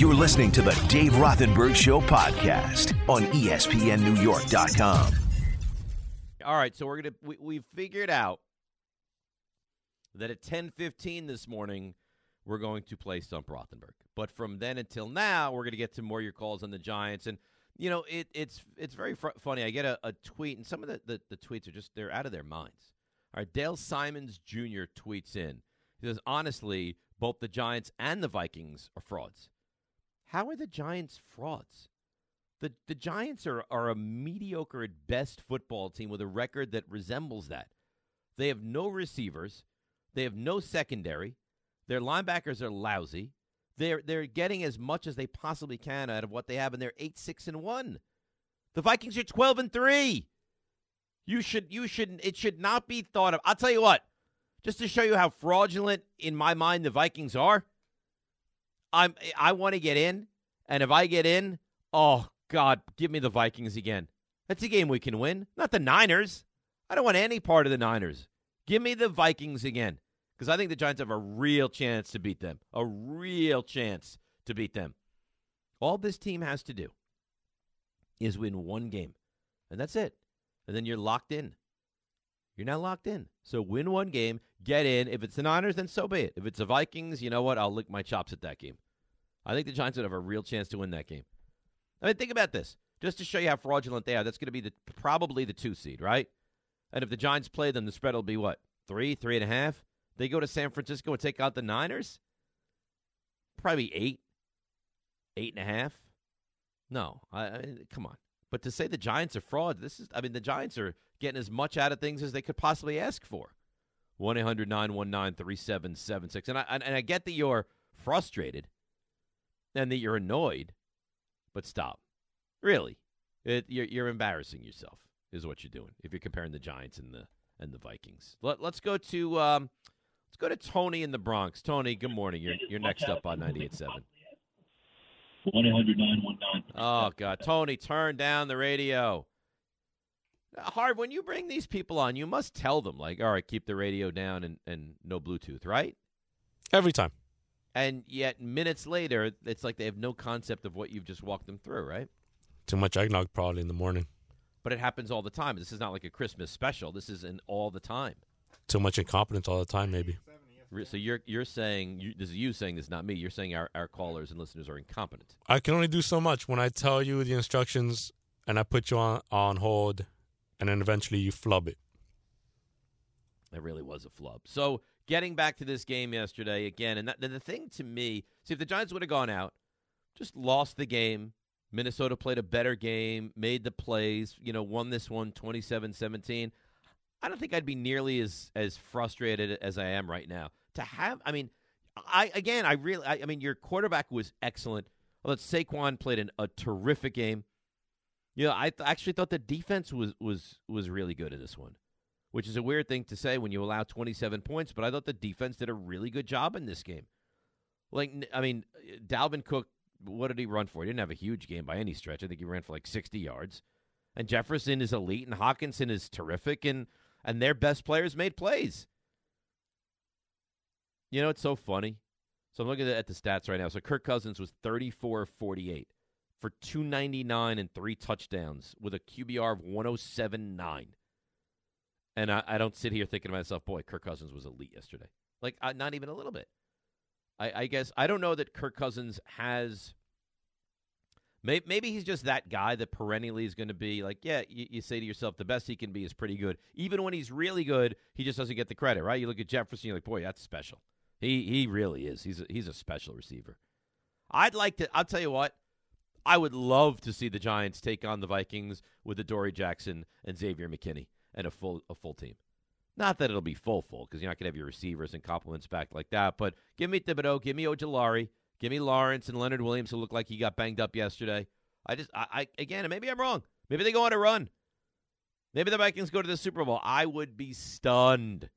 You're listening to the Dave Rothenberg Show podcast on ESPNNewYork.com. All right, so we're gonna we, we figured out that at ten fifteen this morning we're going to play Stump Rothenberg. But from then until now, we're gonna get to more of your calls on the Giants, and you know it, it's it's very fr- funny. I get a, a tweet, and some of the, the the tweets are just they're out of their minds. All right, Dale Simons Jr. tweets in. He says, honestly, both the Giants and the Vikings are frauds. How are the Giants frauds? The the Giants are, are a mediocre at best football team with a record that resembles that. They have no receivers. They have no secondary. Their linebackers are lousy. They're they're getting as much as they possibly can out of what they have, and they're eight six and one. The Vikings are twelve and three. You should you should it should not be thought of. I'll tell you what, just to show you how fraudulent in my mind the Vikings are. I'm I want to get in, and if I get in, oh God, give me the Vikings again. That's a game we can win, not the Niners. I don't want any part of the Niners. Give me the Vikings again, because I think the Giants have a real chance to beat them. A real chance to beat them. All this team has to do is win one game, and that's it. And then you're locked in. You're now locked in. So win one game, get in. If it's the Niners, then so be it. If it's the Vikings, you know what? I'll lick my chops at that game. I think the Giants would have a real chance to win that game. I mean, think about this. Just to show you how fraudulent they are, that's going to be the probably the two seed, right? And if the Giants play them, the spread will be what? Three, three and a half? They go to San Francisco and take out the Niners? Probably eight, eight and a half. No, I, I come on. But to say the Giants are fraud, this is I mean the Giants are getting as much out of things as they could possibly ask for. 1-800-919-3776. And I and I get that you're frustrated and that you're annoyed, but stop. Really. It, you're you're embarrassing yourself is what you're doing if you're comparing the Giants and the and the Vikings. Let, let's go to um, let's go to Tony in the Bronx. Tony, good morning. You're you're next up on 98.7. One eight hundred nine one nine. Oh God, Tony, turn down the radio. Harv, when you bring these people on, you must tell them like, all right, keep the radio down and, and no Bluetooth, right? Every time. And yet minutes later, it's like they have no concept of what you've just walked them through, right? Too much eggnog probably in the morning. But it happens all the time. This is not like a Christmas special. This is an all the time. Too much incompetence all the time, maybe. So you're you're saying you, this is you saying this, not me. You're saying our, our callers and listeners are incompetent. I can only do so much when I tell you the instructions and I put you on, on hold and then eventually you flub it. It really was a flub. So getting back to this game yesterday again, and that, the thing to me, see if the Giants would have gone out, just lost the game. Minnesota played a better game, made the plays, you know, won this one 27-17. I don't think I'd be nearly as as frustrated as I am right now. To have, I mean, I again, I really, I, I mean, your quarterback was excellent. Well, Saquon played an, a terrific game. You know, I th- actually thought the defense was was was really good in this one, which is a weird thing to say when you allow 27 points. But I thought the defense did a really good job in this game. Like, I mean, uh, Dalvin Cook, what did he run for? He didn't have a huge game by any stretch. I think he ran for like 60 yards. And Jefferson is elite, and Hockenson is terrific, and and their best players made plays. You know, it's so funny. So I'm looking at the stats right now. So Kirk Cousins was 34 48 for 299 and three touchdowns with a QBR of 107.9. And I, I don't sit here thinking to myself, boy, Kirk Cousins was elite yesterday. Like, not even a little bit. I, I guess I don't know that Kirk Cousins has. Maybe, maybe he's just that guy that perennially is going to be like, yeah, you, you say to yourself, the best he can be is pretty good. Even when he's really good, he just doesn't get the credit, right? You look at Jefferson, you're like, boy, that's special. He he really is. He's a, he's a special receiver. I'd like to. I'll tell you what. I would love to see the Giants take on the Vikings with the Dory Jackson and Xavier McKinney and a full a full team. Not that it'll be full full because you're not gonna have your receivers and compliments back like that. But give me Thibodeaux, give me Ojulari, give me Lawrence and Leonard Williams, who looked like he got banged up yesterday. I just I, I again, maybe I'm wrong. Maybe they go on a run. Maybe the Vikings go to the Super Bowl. I would be stunned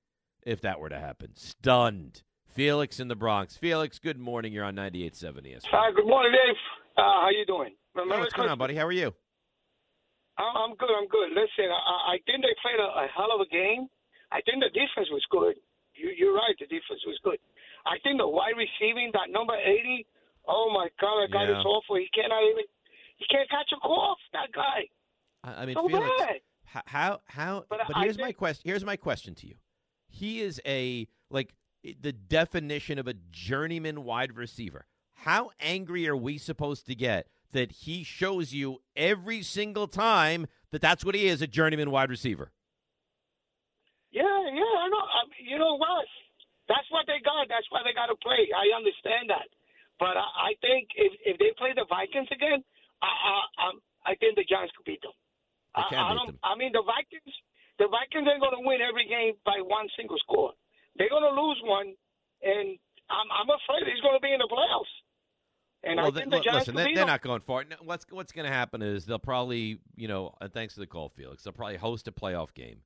if that were to happen. Stunned. Felix in the Bronx. Felix, good morning. You're on 98.7 ESPN. Hi, good morning, Dave. Uh, how you doing? Hey, what's going on, buddy? How are you? I'm I'm good. I'm good. Listen, I, I think they played a, a hell of a game. I think the defense was good. You, you're right. The defense was good. I think the wide receiving, that number 80, Oh my God, that guy Yeah. is awful. He cannot even. He can't catch a cough. That guy. I, I mean, So Felix, bad. how how? But But, here's my question. Here's my question to you. He is a like the definition of a journeyman wide receiver. How angry are we supposed to get that he shows you every single time that that's what he is, a journeyman wide receiver? Yeah, yeah, I know. I mean, you know what? That's what they got. That's why they got to play. I understand that, but I, I think if if they play the Vikings again, I I I think the Giants could beat them. I, I beat don't. them. I mean, the Vikings. The Vikings ain't going to win every game by one single score. They're going to lose one, and I'm I'm afraid he's going to be in the playoffs. And well, I they- think the look, Giants listen, they, they're not going far. No, What's what's going to happen is they'll probably, you know, and thanks to the call, Felix, they'll probably host a playoff game.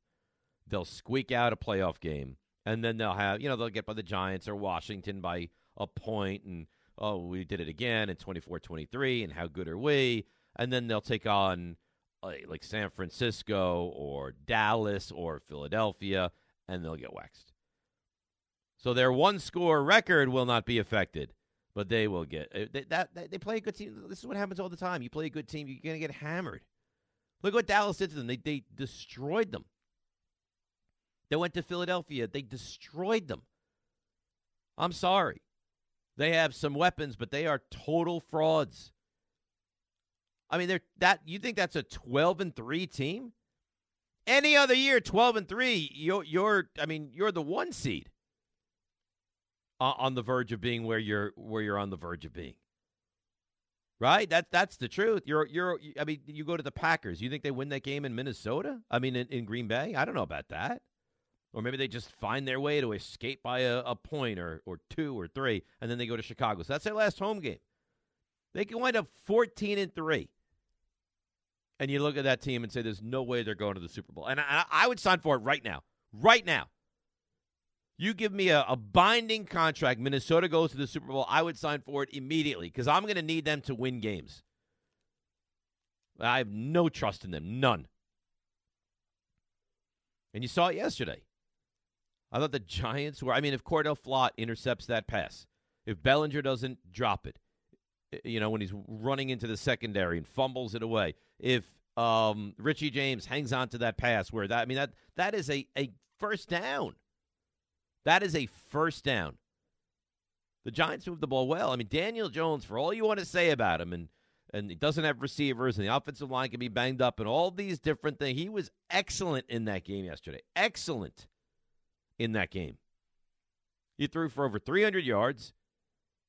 They'll squeak out a playoff game, and then they'll have, you know, they'll get by the Giants or Washington by a point, and oh, we did it again in 24-23, and how good are we? And then they'll take on uh, like San Francisco or Dallas or Philadelphia, and they'll get waxed. So their one score record will not be affected, but they will get uh, they, that. They play a good team. This is what happens all the time. You play a good team, you're going to get hammered. Look what Dallas did to them. They they destroyed them. They went to Philadelphia. They destroyed them. I'm sorry. They have some weapons, but they are total frauds. I mean, they're that you think that's a 12 and 3 team? Any other year 12 and 3, you're you're I mean, you're the one seed on the verge of being where you're where you're on the verge of being. Right? That that's the truth. You're you're I mean, you go to the Packers. You think they win that game in Minnesota? I mean, in, in Green Bay? I don't know about that. Or maybe they just find their way to escape by a, a point or, or two or three, and then they go to Chicago. So that's their last home game. They can wind up 14 and 3. And you look at that team and say, there's no way they're going to the Super Bowl. And I, I would sign for it right now. Right now. You give me a, a binding contract, Minnesota goes to the Super Bowl, I would sign for it immediately because I'm going to need them to win games. I have no trust in them. None. And you saw it yesterday. I thought the Giants were. I mean, if Cor'Dale Flott intercepts that pass, if Bellinger doesn't drop it, you know, when he's running into the secondary and fumbles it away, if um, Richie James hangs on to that pass, where that I mean that that is a a first down. That is a first down. The Giants moved the ball well. I mean, Daniel Jones, for all you want to say about him, and and he doesn't have receivers, and the offensive line can be banged up, and all these different things. He was excellent in that game yesterday. Excellent in that game. He threw for over 300 yards.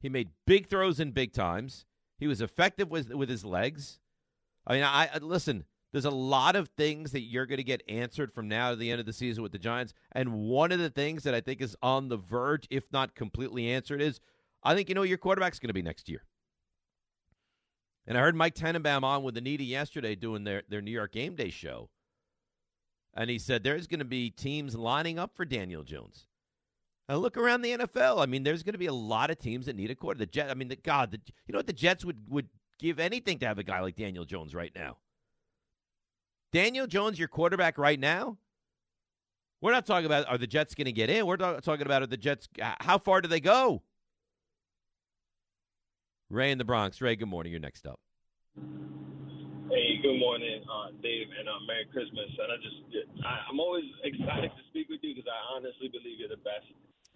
He made big throws in big times. He was effective with with his legs. I mean, I, I listen. There's a lot of things that you're going to get answered from now to the end of the season with the Giants, and one of the things that I think is on the verge, if not completely answered, is I think you know your quarterback's going to be next year. And I heard Mike Tannenbaum on with Anita yesterday doing their, their New York Game Day show. And he said there's going to be teams lining up for Daniel Jones. And look around the NFL. I mean, there's going to be a lot of teams that need a quarter. The Jet. I mean, the God. The, you know what? The Jets would would give anything to have a guy like Daniel Jones right now. Daniel Jones, your quarterback right now. We're not talking about are the Jets going to get in. We're talking about are the Jets. How far do they go? Ray in the Bronx. Ray, good morning. You're next up. Hey, good morning, uh, Dave, and uh, Merry Christmas. And I just, I, I'm always excited to speak with you because I honestly believe you're the best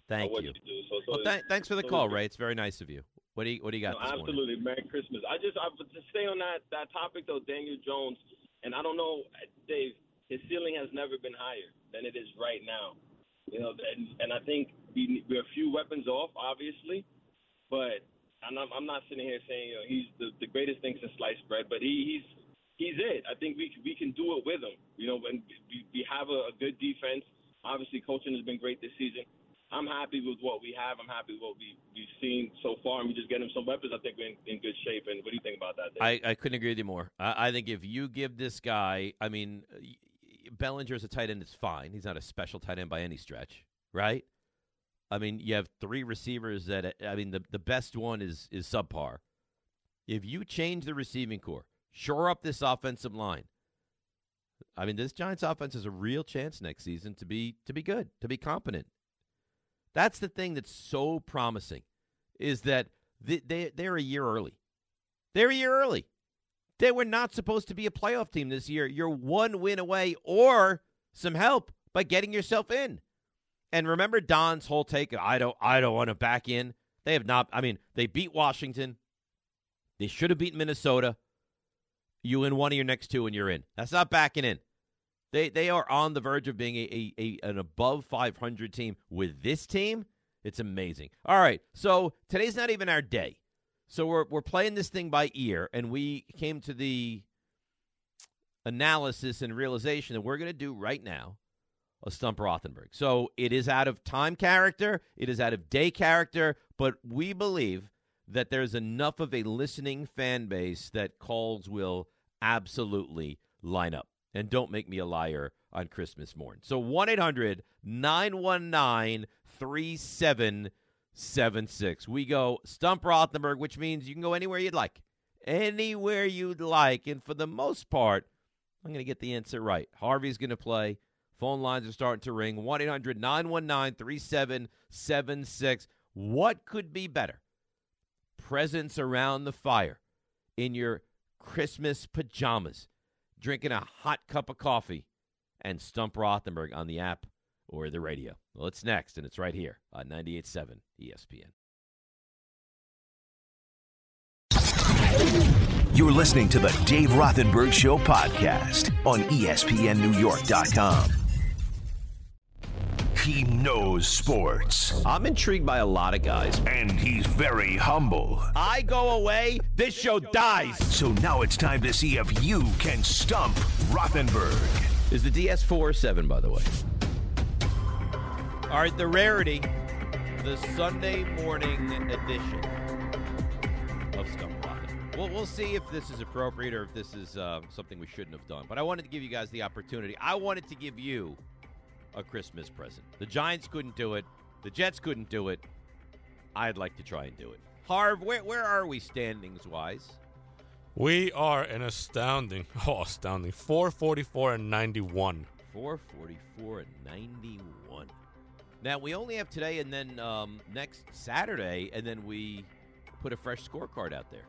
Thank you. you, do. So, so Well, th- thanks for the so call, Ray. It's very nice of you. What do you What do you got no, this morning? absolutely, Merry Christmas. I just, I to stay on that that topic though, Daniel Jones, and I don't know, Dave, his ceiling has never been higher than it is right now. You know, and, and I think we, we're a few weapons off, obviously, but I'm not, I'm not sitting here saying you know, he's the, the greatest thing since sliced bread, but he, he's he's it. I think we we can do it with him. You know, and we, we have a, a good defense. Obviously, coaching has been great this season. I'm happy with what we have. I'm happy with what we, we've seen so far, and we just get him some weapons. I think we're in, in good shape. And what do you think about that? Dave? I, I couldn't agree with you more. I, I think if you give this guy, I mean, Bellinger as a tight end is fine. He's not a special tight end by any stretch, right? I mean, you have three receivers that I mean, the the best one is is subpar. If you change the receiving core, shore up this offensive line. I mean, this Giants offense has a real chance next season to be to be good, to be competent. That's the thing that's so promising, is that they, they they're a year early. They're a year early. They were not supposed to be a playoff team this year. You're one win away or some help by getting yourself in. And remember Don's whole take, I don't I don't want to back in. They have not I mean, they beat Washington. They should have beaten Minnesota. You win one of your next two and you're in. That's not backing in. They they are on the verge of being a, a, a an above 500 team with this team. It's amazing. All right, so today's not even our day, so we're we're playing this thing by ear, and we came to the analysis and realization that we're going to do right now a stump Rothenberg. So it is out of time character, it is out of day character, but we believe that there's enough of a listening fan base that calls will absolutely line up. And don't make me a liar on Christmas morn. So 1 800 919 3776. We go Stump Rothenberg, which means you can go anywhere you'd like. Anywhere you'd like. And for the most part, I'm going to get the answer right. Harvey's going to play. Phone lines are starting to ring 1 800 919 3776. What could be better? Presents around the fire in your Christmas pajamas drinking a hot cup of coffee, and Stump Rothenberg on the app or the radio. Well, it's next, and it's right here on 98.7 ESPN. You're listening to the Dave Rothenberg Show podcast on ESPNNewYork.com. He knows sports, I'm intrigued by a lot of guys. and he's very humble. I go away, this show dies. So now it's time to see if you can stump Rothenberg. Is the DS4 or 7, by the way? All right, the rarity, the Sunday morning edition of Stump Rothenberg. Well, we'll see if this is appropriate or if this is uh, something we shouldn't have done. But I wanted to give you guys the opportunity. I wanted to give you a Christmas present. The Giants couldn't do it. The Jets couldn't do it. I'd like to try and do it. Harv, where, where are we standings wise? We are an astounding, oh, astounding, 444 and 91. 444 and 91. Now, we only have today and then um, next Saturday, and then we put a fresh scorecard out there.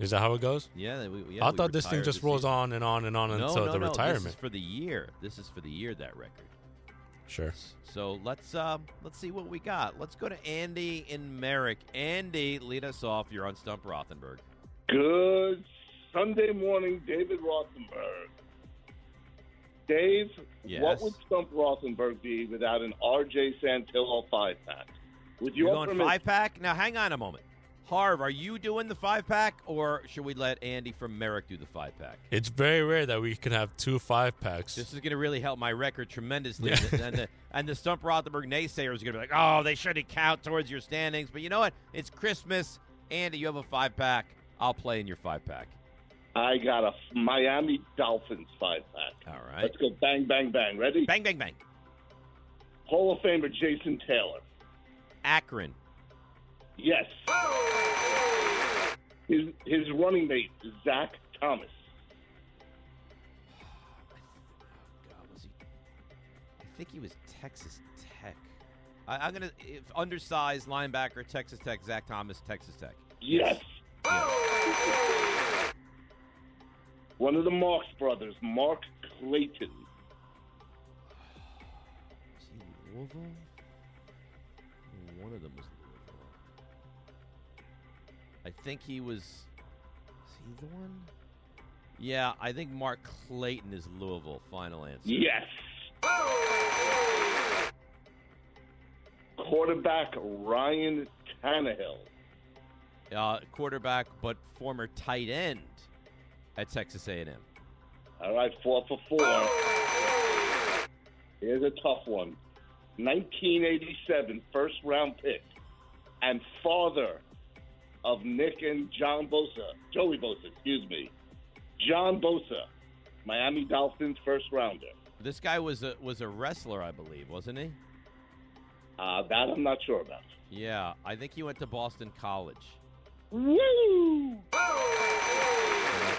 Is that how it goes? Yeah, we, yeah I we thought this thing just the rolls season. on and on and on no, until no, the no, retirement. This is for the year. This is for the year that record. Sure. So let's um, let's see what we got. Let's go to Andy in Merrick. Andy, lead us off. You're on Stump Rothenberg. Good Sunday morning, David Rothenberg. Dave, Yes. what would Stump Rothenberg be without an RJ Santillo five pack? With You're your going five pack. Now, hang on a moment. Harv, are you doing the five pack, or should we let Andy from Merrick do the five pack? It's very rare that we can have two five packs. This is going to really help my record tremendously. Yeah. and, the, and, the, and the Stump Rothenberg naysayers are going to be like, oh, they shouldn't count towards your standings. But you know what? It's Christmas. Andy, you have a five pack. I'll play in your five pack. I got a Miami Dolphins five pack. All right. Let's go bang, bang, bang. Ready? Bang, bang, bang. Hall of Famer Jason Taylor. Akron. Yes. His his running mate Zach Thomas. God, was he? I think he was Texas Tech. I, I'm going to, if undersized linebacker, Texas Tech, Zach Thomas, Texas Tech. Yes. Yeah. One of the Marks brothers, Mark Clayton. Was he Louisville? One of them was. I think he was. Is he the one? Yeah, I think Mark Clayton is Louisville. Final answer. Yes. Quarterback Ryan Tannehill. Uh, quarterback, but former tight end at Texas A&M. All right, four for four. Here's a tough one. 1987 first round pick and father of Nick and John Bosa, Joey Bosa, excuse me. John Bosa, Miami Dolphins first rounder. This guy was a was a wrestler, I believe, wasn't he? Uh, that I'm not sure about. Yeah, I think he went to Boston College. Woo!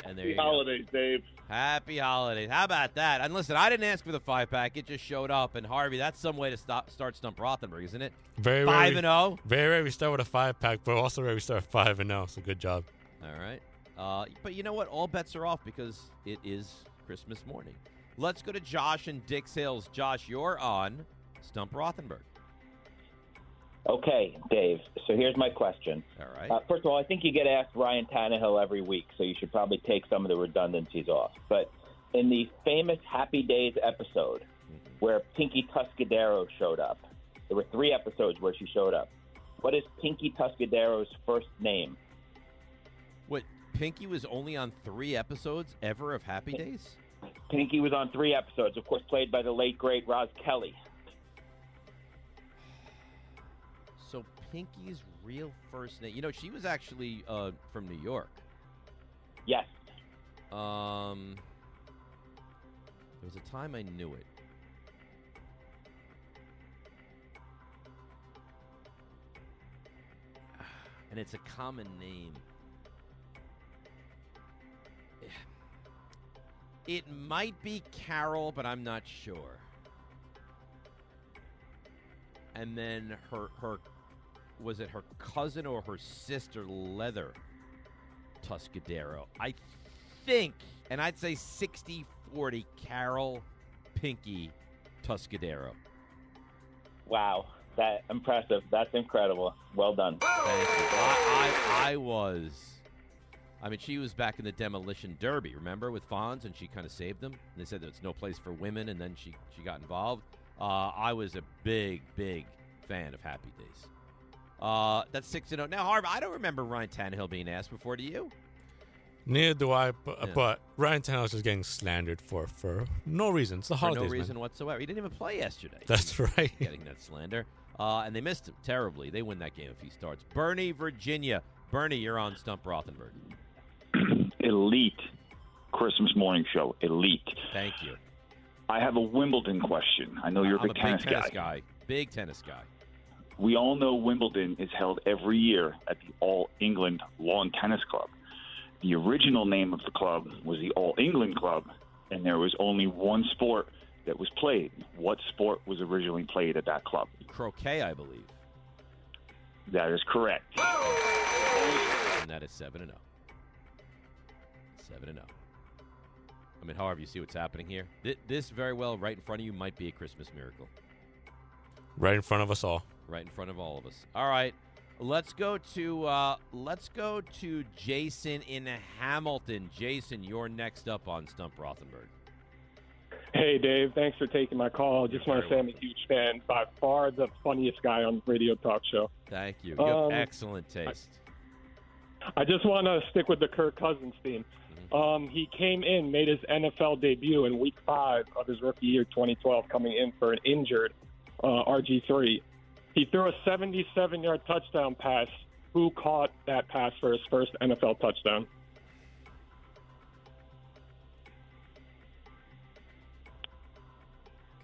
And there you Happy go. holidays, Dave. Happy holidays. How about that? And listen, I didn't ask for the five pack. It just showed up. And Harvey, that's some way to stop, start Stump Rothenberg, isn't it? Very Five rare. and oh? zero. Very rare we start with a five pack, but also rare we start five and zero. So good job. All right. Uh, but you know what? All bets are off because it is Christmas morning. Let's go to Josh and Dix Hills. Josh, you're on Stump Rothenberg. Okay, Dave. So here's my question. All right. Uh, first of all, I think you get asked Ryan Tannehill every week, so you should probably take some of the redundancies off. But in the famous Happy Days episode where Pinky Tuscadero showed up, there were three episodes where she showed up. What is Pinky Tuscadero's first name? what? Pinky was only on three episodes ever of Happy Days? Pinky was on three episodes, of course, played by the late great Roz Kelly. Pinky's real first name. You know, she was actually uh, from New York. Yes. Um, there was a time I knew it. And it's a common name. It might be Carol, but I'm not sure. And then her her was it her cousin or her sister Leather Tuscadero? I think, and I'd say 60 40 Carol Pinky Tuscadero. Wow. That impressive. That's incredible. Well done. Thank you. I, I, I was. I mean, she was back in the demolition derby, remember, with Fonz, and she kind of saved them. And they said there's no place for women, and then she she got involved. Uh, I was a big, big fan of Happy Days. Uh, that's six to zero. Now, Harv, I don't remember Ryan Tannehill being asked before. Do you? Neither do I, but, Yeah. but Ryan Tannehill's just getting slandered for for no reason. It's the For holidays, no man. reason whatsoever. He didn't even play yesterday. That's right. getting that slander. Uh, and they missed him terribly. They win that game if he starts. Bernie, Virginia. Bernie, you're on Stump Rothenberg. elite Christmas morning show. Elite. Thank you. I have a Wimbledon question. I know you're a I'm big a tennis, big tennis guy. guy. Big tennis guy. We all know Wimbledon is held every year at the All England Lawn Tennis Club. The original name of the club was the All England Club, and there was only one sport that was played. What sport was originally played at that club? Croquet, I believe. That is correct. And that is 7 and 0. 7 and 0. I mean, however, you see what's happening here. Th- This very well, right in front of you, might be a Christmas miracle. Right in front of us all. Right in front of all of us. All right, let's go to uh, let's go to Jason in Hamilton. Jason, you're next up on Stump Rothenberg. Hey, Dave. Thanks for taking my call. Just want to say very I'm a huge fan. By far the funniest guy on radio talk show. Thank you. You have Um, excellent taste. I just want to stick with the Kirk Cousins theme. Um, he came in, made his NFL debut in Week Five of his rookie year, 2012, coming in for an injured uh, RG3. He threw a 77-yard touchdown pass. Who caught that pass for his first NFL touchdown?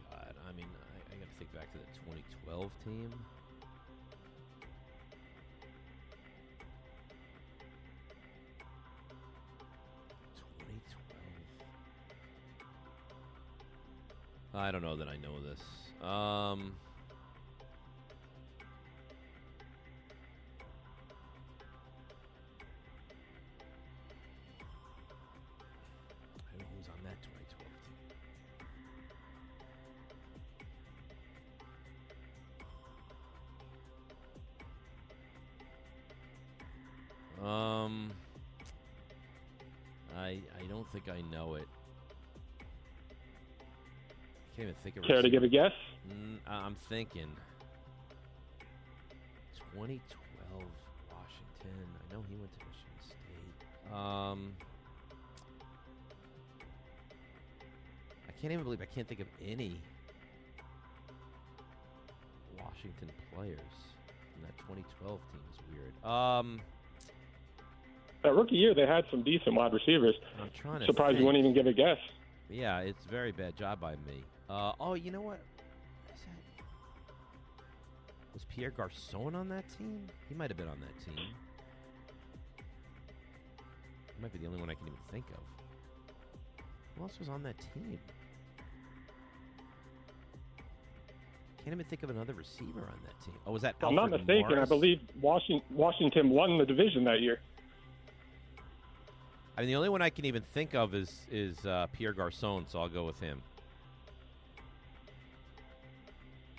God, I mean, I, I got to think back to the 2012 team. I don't know that I know this. Um. Um, I I don't think I know it. I Can't even think of. Care to give a guess? Mm, I'm thinking. 2012 Washington. I know he went to Michigan State. Um, I can't even believe I can't think of any Washington players from that 2012 team. Is weird. Um, That rookie year, they had some decent wide receivers. I'm trying to. Surprised you wouldn't even give a guess. Yeah, it's a very bad job by me. Uh, oh, you know what? what? Is that- Was Pierre Garcon on that team? He might have been on that team. He might be the only one I can even think of. Who else was on that team? Can't even think of another receiver on that team. Oh, was that? If I'm not Alfred mistaken. I believe Washington, Washington won the division that year. I mean, the only one I can even think of is is uh, Pierre Garcon, so I'll go with him.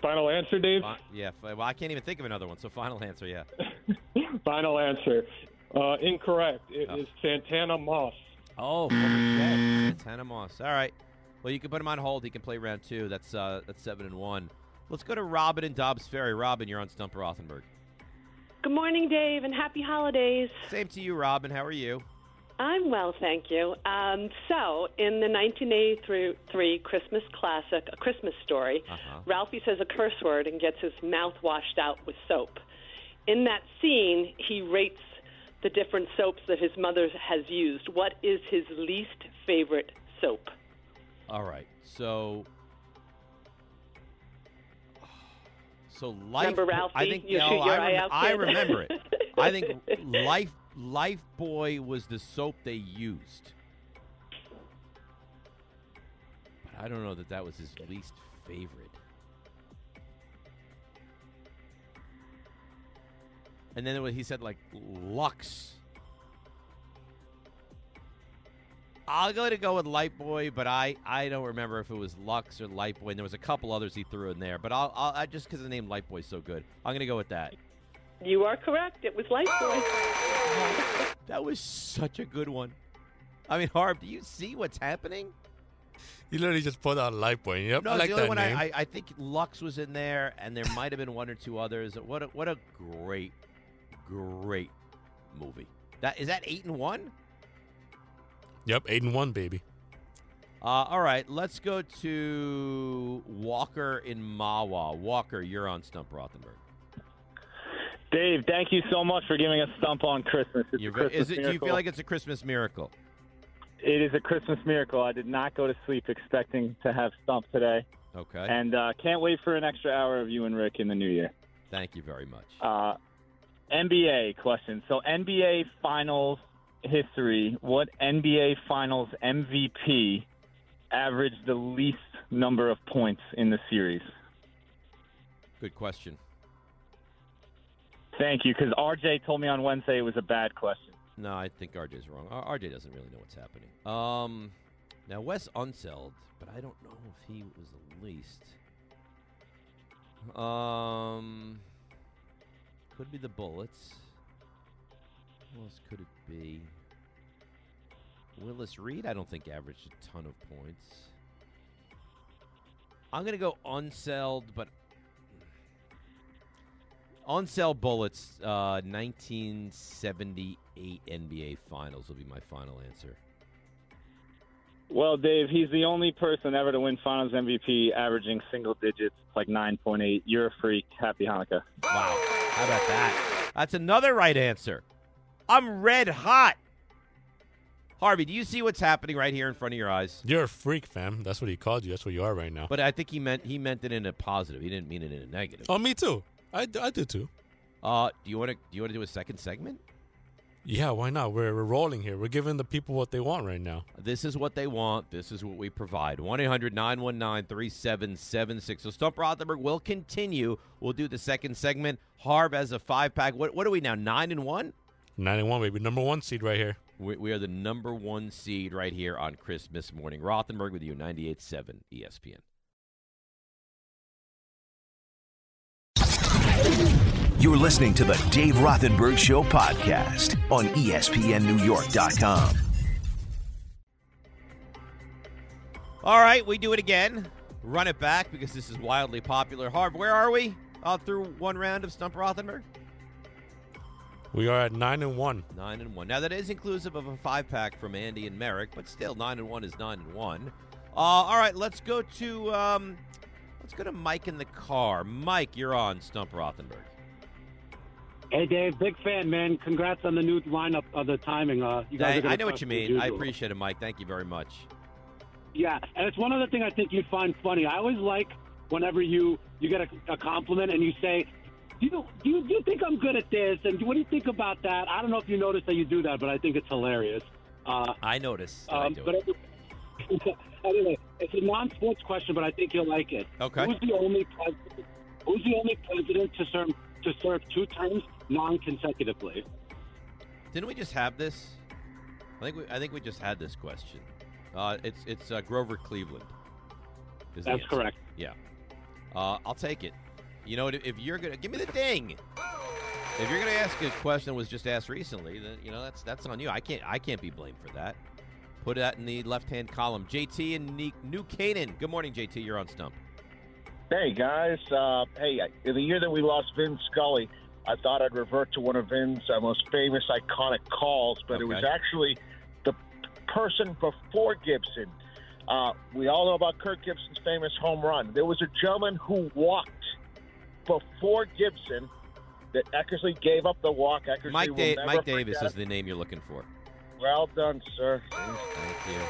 Final answer, Dave. Fi- yeah, fi- well, I can't even think of another one. So final answer, yeah. Final answer. Uh, incorrect. It is Oh. Santana Moss. Oh, former Santana Moss. All right. Well, you can put him on hold. He can play round two. That's uh, that's seven and one. Let's go to Robin and Dobbs Ferry. Robin, you're on Stump Rothenberg. Good morning, Dave, and happy holidays. Same to you, Robin. How are you? I'm well, thank you. Um, so, in the 1983 Christmas classic, A Christmas Story, Uh-huh. Ralphie says a curse word and gets his mouth washed out with soap. In that scene, he rates the different soaps that his mother has used. What is his least favorite soap? All right. So. So life. Remember Ralphie? I think You no, I, rem- I remember it. I think life Life Boy was the soap they used. But I don't know that that was his least favorite. And then he said like Lux. I'll go to go with Lifebuoy, but I, I don't remember if it was Lux or Lifebuoy. And there was a couple others he threw in there, but I'll, I'll I, just because the name Lifebuoy's so good, I'm gonna go with that. You are correct. It was Lifebuoy. That was such a good one. I mean, Harv, do you see what's happening? You literally just put out Lifebuoy. Yep, No, I it's like the only that one name. I, I, I think Lux was in there, and there might have been one or two others. What a, what a great, great movie. That is that eight and one. Yep, eight and one, baby. Uh, all right, let's go to Walker in Mahwah. Walker, you're on Stump Rothenberg. Dave, thank you so much for giving us Stump on Christmas. It's You're, Christmas is it, do you feel like it's a Christmas miracle? it is a Christmas miracle? I did not go to sleep expecting to have Stump today, Okay. and uh, can't wait for an extra hour of you and Rick in the new year. Thank you very much. Uh, NBA question. So NBA Finals history. What NBA Finals MVP averaged the least number of points in the series? Good question. Thank you, because RJ told me on Wednesday it was a bad question. No, I think RJ's wrong. RJ doesn't really know what's happening. Um, now Wes Unseld, but I don't know if he was the least. Um, could be the Bullets. Who else could it be? Willis Reed, I don't think averaged a ton of points. I'm gonna go Unseld, but Unseld Bullets, uh, 1978 NBA Finals will be my final answer. Well, Dave, he's the only person ever to win Finals MVP, averaging single digits, like 9.8. You're a freak. Happy Hanukkah. Wow. How about that? That's another right answer. I'm red hot. Harvey, do you see what's happening right here in front of your eyes? You're a freak, fam. That's what he called you. That's what you are right now. But I think he meant he meant it in a positive. He didn't mean it in a negative. oh, me too. I, I do too. Uh, do you want to do you want to do a second segment? Yeah, why not? We're, we're rolling here. We're giving the people what they want right now. This is what they want. This is what we provide. 1 800 919 3776. So Stump Rothenberg will continue. We'll do the second segment. Harv has a five pack. What, what are we now? 9 and 1? 91, baby. Number one seed right here. We, we are the number one seed right here on Christmas morning. Rothenberg with you, 98.7 ESPN. You're listening to the Dave Rothenberg Show podcast on ESPNNewYork.com. All right, we do it again. Run it back because this is wildly popular. Harv, where are we? Uh, through one round of Stump Rothenberg? We are at 9 and 1. Nine and one. Now that is inclusive of a five pack from Andy and Merrick, but still nine and one is nine and one. Uh, all right, let's go to um, let's go to Mike in the car. Mike, you're on Stump Rothenberg. Hey, Dave, big fan, man. Congrats on the new lineup of the timing. Uh, you guys I, I know what you mean. I appreciate it, Mike. Thank you very much. Yeah, and it's one other thing I think you'd find funny. I always like whenever you you get a, a compliment and you say, "Do you do you, do you think I'm good at this?" And what do you think about that? I don't know if you notice that you do that, but I think it's hilarious. Uh, I notice. that I um, do but it. anyway, it's a non-sports question, but I think you'll like it. Okay. Who's the only president? Who's the only president to serve to serve two terms non-consecutively? Didn't we just have this? I think we, I think we just had this question. Uh, it's it's uh, Grover Cleveland. is That's correct. Yeah. Uh, I'll take it. You know, if you're gonna give me the ding, if you're gonna ask a question that was just asked recently, then you know that's that's on you. I can't I can't be blamed for that. Put that in the left hand column. JT and New Canaan. Good morning, JT. You're on stump. Hey guys, uh, hey, in the year that we lost Vin Scully, I thought I'd revert to one of Vin's uh, most famous, iconic calls, but it was actually the person before Gibson. Uh, we all know about Kirk Gibson's famous home run. There was a gentleman who walked before Gibson that Eckersley gave up the walk. Eckersley Mike da- Mike Davis is the name you're looking for. It. Well done, sir. Thank you.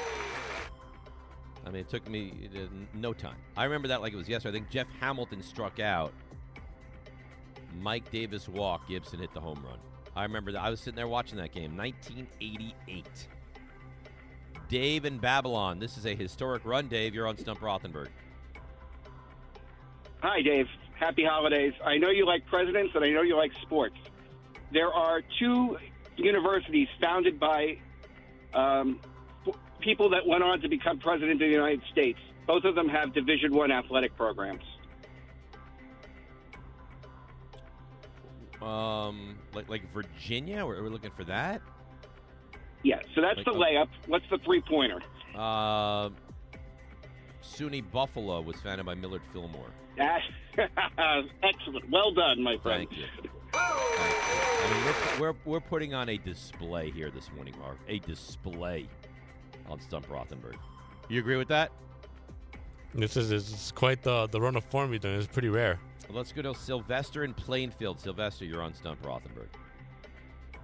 I mean, it took me uh, no time. I remember that like it was yesterday. I think Jeff Hamilton struck out. Mike Davis walked. Gibson hit the home run. I remember that. I was sitting there watching that game, 1988. Dave in Babylon. This is a historic run, Dave. You're on Stump Rothenberg. Hi, Dave. Happy holidays. I know you like presidents and I know you like sports. There are two universities founded by um, people that went on to become president of the United States. Both of them have Division One athletic programs. Um, like like Virginia. We're, we're looking for that. Yeah, so that's Like, the uh, layup. What's the three pointer? Uh, SUNY Buffalo was founded by Millard Fillmore. Excellent. Well done, my friend. Thank you. I mean, we're, we're, we're putting on a display here this morning, Marv. A display on Stump Rothenberg. You agree with that? This is it's quite the the run of form you're doing. It's pretty rare. Let's go to Sylvester in Plainfield. Sylvester, you're on Stump Rothenberg.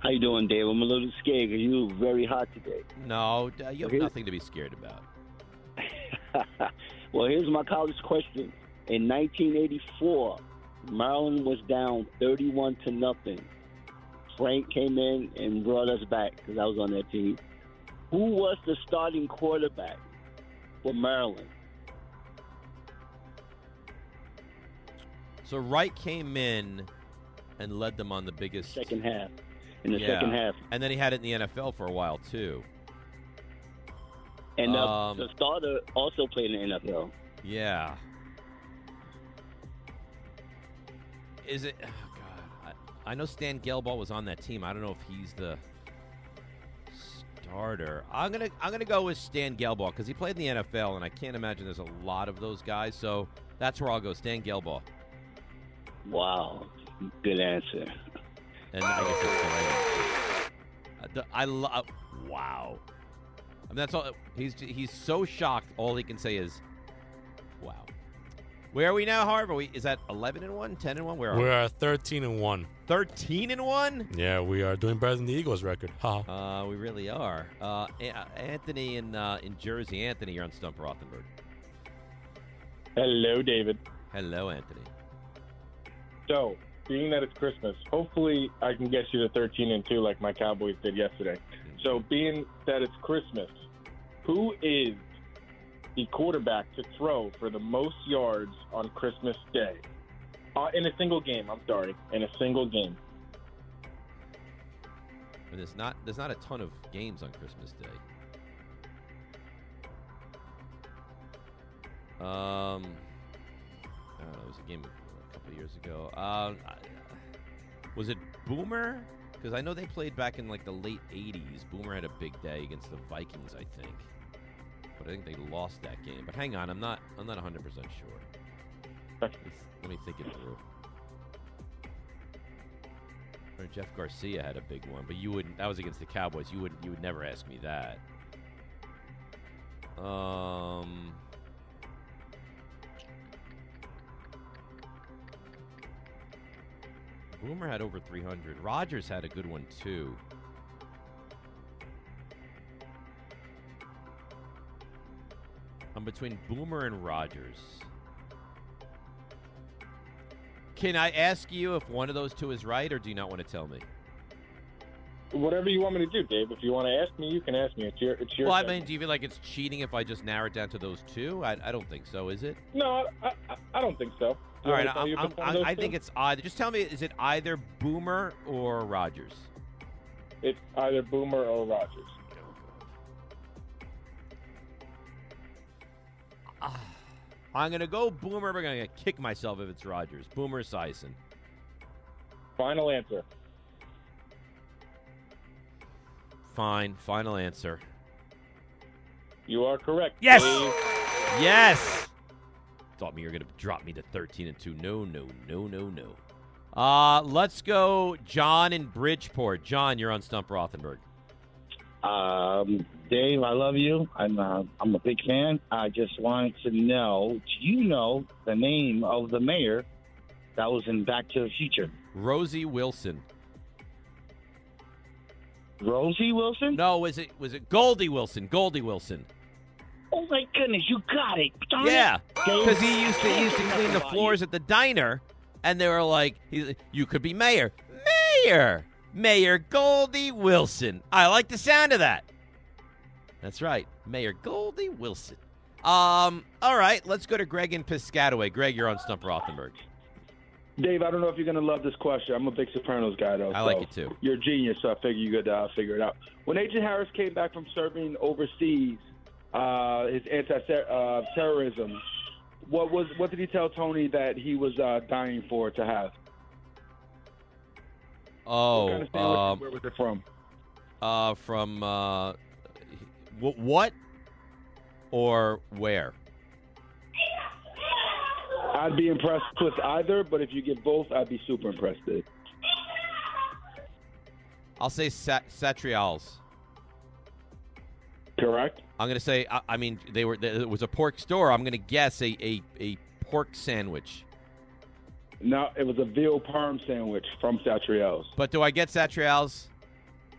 How you doing, Dave? I'm a little scared because you very hot today. No, you have Okay. nothing to be scared about. Well, here's my college question. In 1984, Maryland was down 31 to nothing. Frank came in and brought us back because I was on that team. Who was the starting quarterback for Maryland? So Reich came in and led them on the biggest second half. In the Yeah. second half, and then he had it in the NFL for a while too. and uh, Um, the starter also played in the NFL. Yeah. Is it? Oh God, I, I know Stan Gelbaugh was on that team. I don't know if he's the starter. I'm gonna I'm gonna go with Stan Gelbaugh because he played in the NFL, and I can't imagine there's a lot of those guys. So that's where I'll go. Stan Gelbaugh. Wow, good answer. And I guess that's the right answer. Uh, the- I love. Wow. I mean, that's all. He's he's so shocked. All he can say is, "Wow." Where are we now, Harv? Are we, is that 11 and 1, 10 and 1? Where are we? We are at 13 and one. 13 and 1? Yeah, we are doing better than the Eagles record. Ha. Uh, we really are. Uh, A- uh, Anthony in uh, in Jersey. Anthony, you're on Stump Rothenberg. Hello, David. Hello, Anthony. So, being that it's Christmas, hopefully I can get you to 13 and 2 like my Cowboys did yesterday. So, being that it's Christmas, who is the quarterback to throw for the most yards on Christmas Day? Uh, in a single game, I'm sorry. In a single game. And there's not there's not a ton of games on Christmas Day. Um, I don't know. There was a game a couple years ago. Um, I- was it Boomer? Because I know they played back in like the late '80s. Boomer had a big day against the Vikings, I think. But I think they lost that game. But hang on, I'm not I'm not 100 percent sure. Let me, let me think it through. Or Jeff Garcia had a big one, but you wouldn't. That was against the Cowboys. You wouldn't. you would never ask me that. Um. Boomer had over 300. Rogers had a good one too. I'm between Boomer and Rogers. Can I ask you if one of those two is right, or do you not want to tell me? whatever you want me to do, Dave. If you want to ask me, you can ask me. It's your it's your. Well, I mean, do you feel like it's cheating if I just narrow it down to those two? I, I don't think so. Is it? no, I, I, I don't think so. Do All right, want me to tell I'm, I'm, it's one of I'm, I two? think it's either. Just tell me, is it either Boomer or Rogers? it's either Boomer or Rogers. I'm gonna go Boomer. But I'm gonna kick myself if it's Rogers. Boomer Esiason. Final answer. Fine. Final answer. You are correct. Yes. Dave. Yes. Thought me you're gonna drop me to 13 and two. No, no, no, no, no. Uh, let's go, John in Bridgeport. John, you're on Stump Rothenberg. Um, Dave, I love you. I'm uh, I'm a big fan. I just wanted to know, do you know the name of the mayor that was in Back to the Future? Rosie Wilson. Rosie Wilson? No, was it was it Goldie Wilson? Goldie Wilson. Oh my goodness, you got it. Darn. Yeah, because he used to he used to clean the floors at the diner, and they were like, he's, "You could be mayor, mayor, Mayor Goldie Wilson." I like the sound of that. That's right, Mayor Goldie Wilson. Um, all right, let's go to Greg in Piscataway. Greg, you're on Stump Rothenberg. Dave, I don't know if you're going to love this question. I'm a big Sopranos guy, though. I like so it too. You're a genius, so I figure you could uh, figure it out. When Agent Harris came back from serving overseas, uh, his anti-terrorism, what was what did he tell Tony that he was uh, dying for to have? Oh, What kind of um, where was it from? uh, from uh, wh- what or where? I'd be impressed with either, but if you get both, I'd be super impressed. Dave. I'll say sa- Satriale's. Correct. I'm gonna say. I, I mean, they were. It was a pork store. I'm gonna guess a a, a pork sandwich. No, it was a veal parm sandwich from Satriale's. But do I get Satriale's?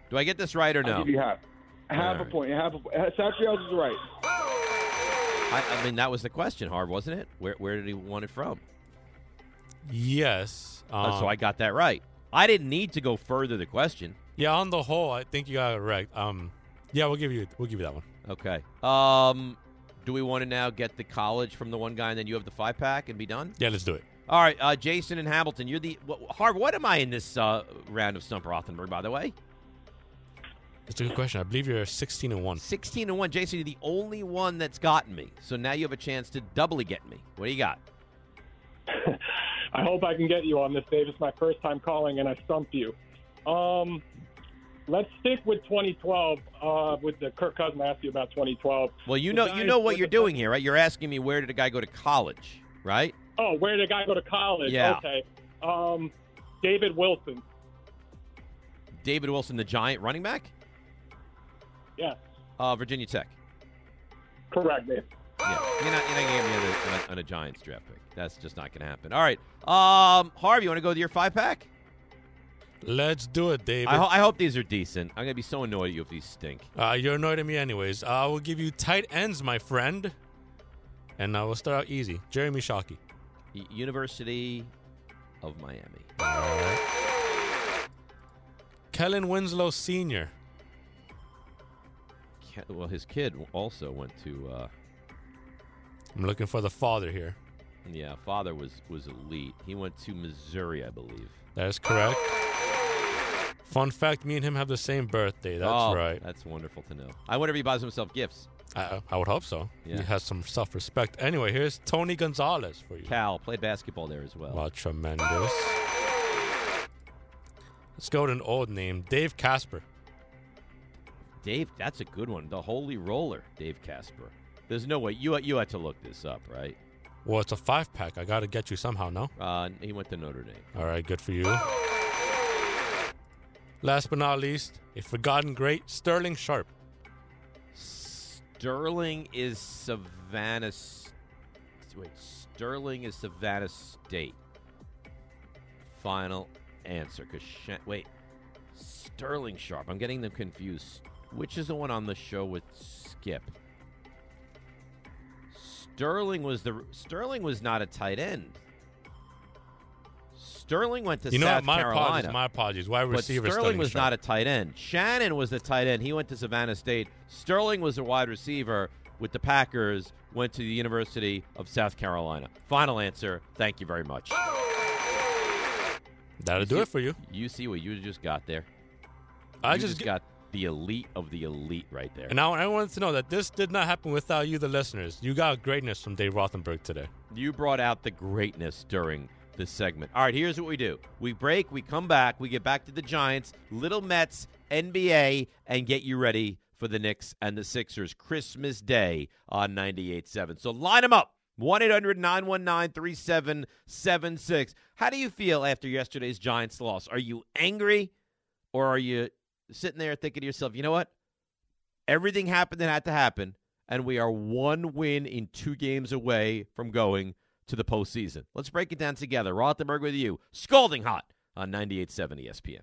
Do I get this right or no? I'll give you half. Half All a point. Half a point. Satriale's is right. I, I mean, that was the question, Harv, wasn't it? Where where did he want it from? Yes. Oh, so um, I got that right. I didn't need to go further the question. Yeah, on the whole, I think you got it right. Um, yeah, we'll give you we'll give you that one. Okay. Um, do we want to now get the college from the one guy, and then you have the five pack, and be done? Yeah, let's do it. All right, uh, Jason and Hamilton, you're the what, Harv. What am I in this uh, round of Stump Rothenberg? By the way, That's a good question. I believe you're 16 and one. sixteen and one. Jason, you're the only one that's gotten me. So now you have a chance to doubly get me. What do you got? I hope I can get you on this, Dave. It's my first time calling, and I stumped you. Um, let's stick with 2012. Uh, with the Kirk Cousins, I asked you about 2012. Well, you The know, you know what you're doing here, right? You're asking me where did a guy go to college, right? Oh, where did the guy go to college? Yeah. Okay. Um, David Wilson. David Wilson, the giant running back, Yes. uh, Virginia Tech. Correct, Dave. Yeah, you're not, you're not gonna get me on a, on a Giants draft pick. That's just not gonna happen. All right, um, Harvey, you want to go with your five pack? Let's do it, David. I, ho- I hope these are decent. I'm gonna be so annoyed at you if these stink. Uh, you're annoyed at me anyways. I will give you tight ends, my friend. And I will start out easy. Jeremy Shockey. University of Miami. Kellen Winslow Sr. Ke- Well, his kid also went to. Uh, I'm looking for the father here. yeah, father was was elite. He went to Missouri, I believe. That is correct. Fun fact: Me and him have the same birthday. That's Oh, right. That's wonderful to know. I wonder if he buys himself gifts. I, I would hope so. Yeah. He has some self-respect. Anyway, here's Tony Gonzalez for you. Cal played basketball there as well. Wow, tremendous. Let's go to an old name, Dave Casper. Dave, that's a good one. The Holy Roller, Dave Casper. There's no way you you had to look this up, right? Well, it's a five pack. I got to get you somehow, no? Uh, he went to Notre Dame. All right, good for you. Last but not least, a forgotten great, Sterling Sharpe. Sterling is Savannah. Wait, Sterling is Savannah State. Final answer. Cause wait, Sterling Sharpe. I'm getting them confused. Which is the one on the show with Skip? Sterling was the Sterling was not a tight end. Sterling went to You know South what? My Carolina. apologies. My apologies. Wide But receiver. Sterling was not a tight end. Shannon was the tight end. He went to Savannah State. Sterling was a wide receiver with the Packers. Went to the University of South Carolina. Final answer. Thank you very much. That'll do see- it for you. You see what you just got there. I You just just got the elite of the elite right there. And I, I wanted to know that this did not happen without you, the listeners. You got greatness from Dave Rothenberg today. You brought out the greatness during this segment. All right, here's what we do we break, we come back, we get back to the Giants, Little Mets, NBA, and get you ready for the Knicks and the Sixers Christmas Day on 98.7. So line them up 1 800 919 3776. How do you feel after yesterday's Giants loss? Are you angry or are you sitting there thinking to yourself, you know what? Everything happened that had to happen, and we are one win in two games away from going to the postseason. Let's break it down together. Rothenberg with you, scalding hot on 98.7 ESPN.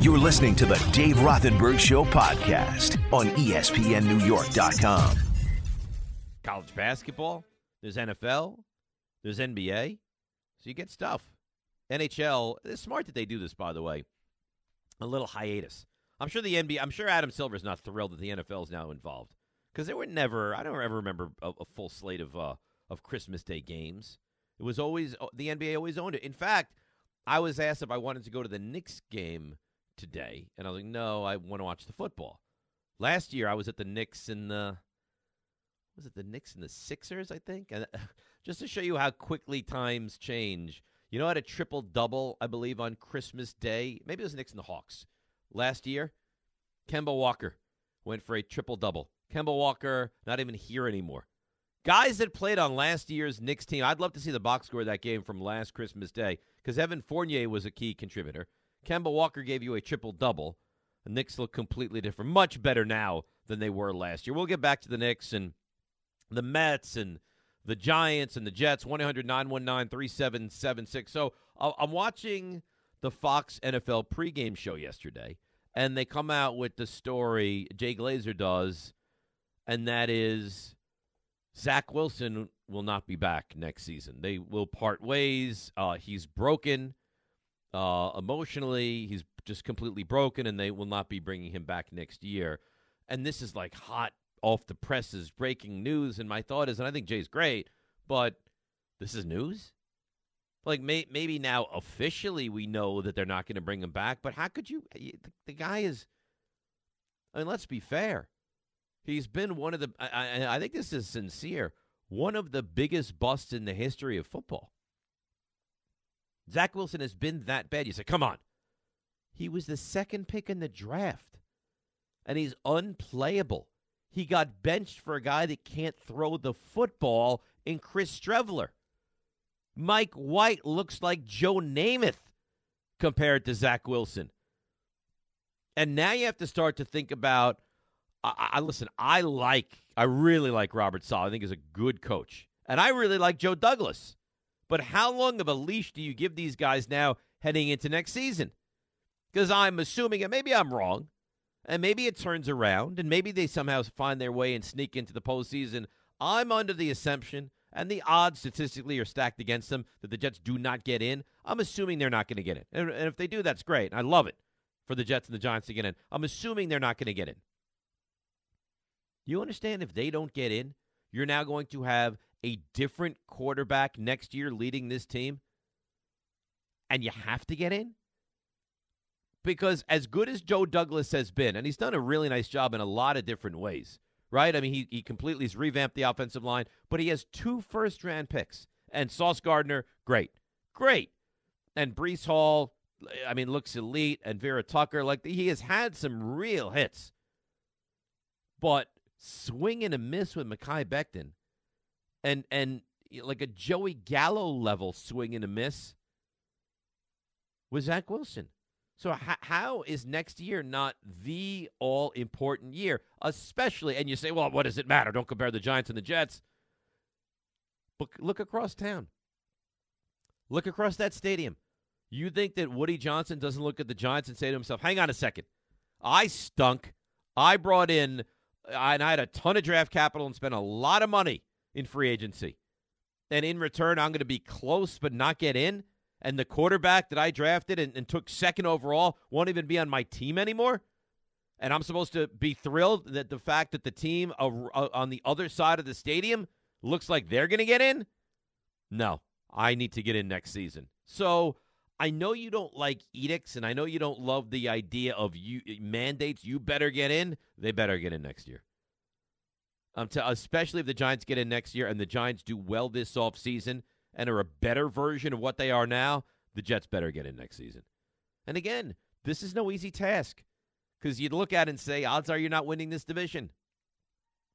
You're listening to the Dave Rothenberg Show podcast on ESPNNewYork.com. College basketball, there's NFL, there's NBA, so you get stuff. NHL, it's smart that they do this, by the way. A little hiatus. I'm sure the NBA, I'm sure Adam Silver's not thrilled that the NFL is now involved because there were never, I don't ever remember a, a full slate of uh, of Christmas Day games. It was always the NBA always owned it. In fact, I was asked if I wanted to go to the Knicks game today, and I was like, no, I want to watch the football. Last year, I was at the Knicks and the was it the Knicks and the Sixers, I think, and just to show you how quickly times change. You know, I had a triple double, I believe, on Christmas Day. Maybe it was the Knicks and the Hawks last year. Kemba Walker went for a triple double. Kemba Walker not even here anymore. Guys that played on last year's Knicks team, I'd love to see the box score of that game from last Christmas Day because Evan Fournier was a key contributor. Kemba Walker gave you a triple double. The Knicks look completely different, much better now than they were last year. We'll get back to the Knicks and the Mets and the Giants and the Jets. 1 800 919 3776. So uh, I'm watching the Fox NFL pregame show yesterday, and they come out with the story Jay Glazer does, and that is Zach Wilson will not be back next season. They will part ways. Uh, he's broken uh, emotionally. He's just completely broken, and they will not be bringing him back next year. And this is like hot off the presses, breaking news. And my thought is, and I think Jay's great, but this is news. Like may, maybe now officially we know that they're not going to bring him back, but how could you? The, the guy is. I mean, let's be fair. He's been one of the. I, I, think this is sincere. One of the biggest busts in the history of football. Zach Wilson has been that bad. You say, come on. He was the second pick in the draft, and he's unplayable. He got benched for a guy that can't throw the football in Chris Streveler. Mike White looks like Joe Namath compared to Zach Wilson. And now you have to start to think about. I, I listen. I like. I really like Robert Saleh. I think he's a good coach, and I really like Joe Douglas. But how long of a leash do you give these guys now heading into next season? Because I'm assuming, and maybe I'm wrong, and maybe it turns around, and maybe they somehow find their way and sneak into the postseason. I'm under the assumption, and the odds statistically are stacked against them, that the Jets do not get in. I'm assuming they're not going to get in. And, and if they do, that's great. I love it for the Jets and the Giants to get in. I'm assuming they're not going to get in. You understand if they don't get in, you're now going to have a different quarterback next year leading this team, and you have to get in? Because as good as Joe Douglas has been, and he's done a really nice job in a lot of different ways, right? I mean, he, he completely has revamped the offensive line, but he has two first round picks. And Sauce Gardner, great. Great. And Breece Hall, I mean, looks elite. And Vera Tucker, like, he has had some real hits. But swing and a miss with Mekhi Becton and and like a Joey Gallo level swing and a miss with Zach Wilson. So h- how is next year not the all important year? Especially, and you say, well, what does it matter? Don't compare the Giants and the Jets. But look across town. Look across that stadium. You think that Woody Johnson doesn't look at the Giants and say to himself, hang on a second. I stunk. I brought in, and I had a ton of draft capital and spent a lot of money in free agency. and in return, I'm going to be close but not get in, and the quarterback that I drafted and, and took second overall won't even be on my team anymore, and I'm supposed to be thrilled that the fact that the team on the other side of the stadium looks like they're going to get in? No, I need to get in next season. So I know you don't like edicts, and I know you don't love the idea of you mandates. You better get in. They better get in next year. Um, to, especially if the Giants get in next year and the Giants do well this offseason and are a better version of what they are now, the Jets better get in next season. And again, this is no easy task because you'd look at it and say, odds are you're not winning this division.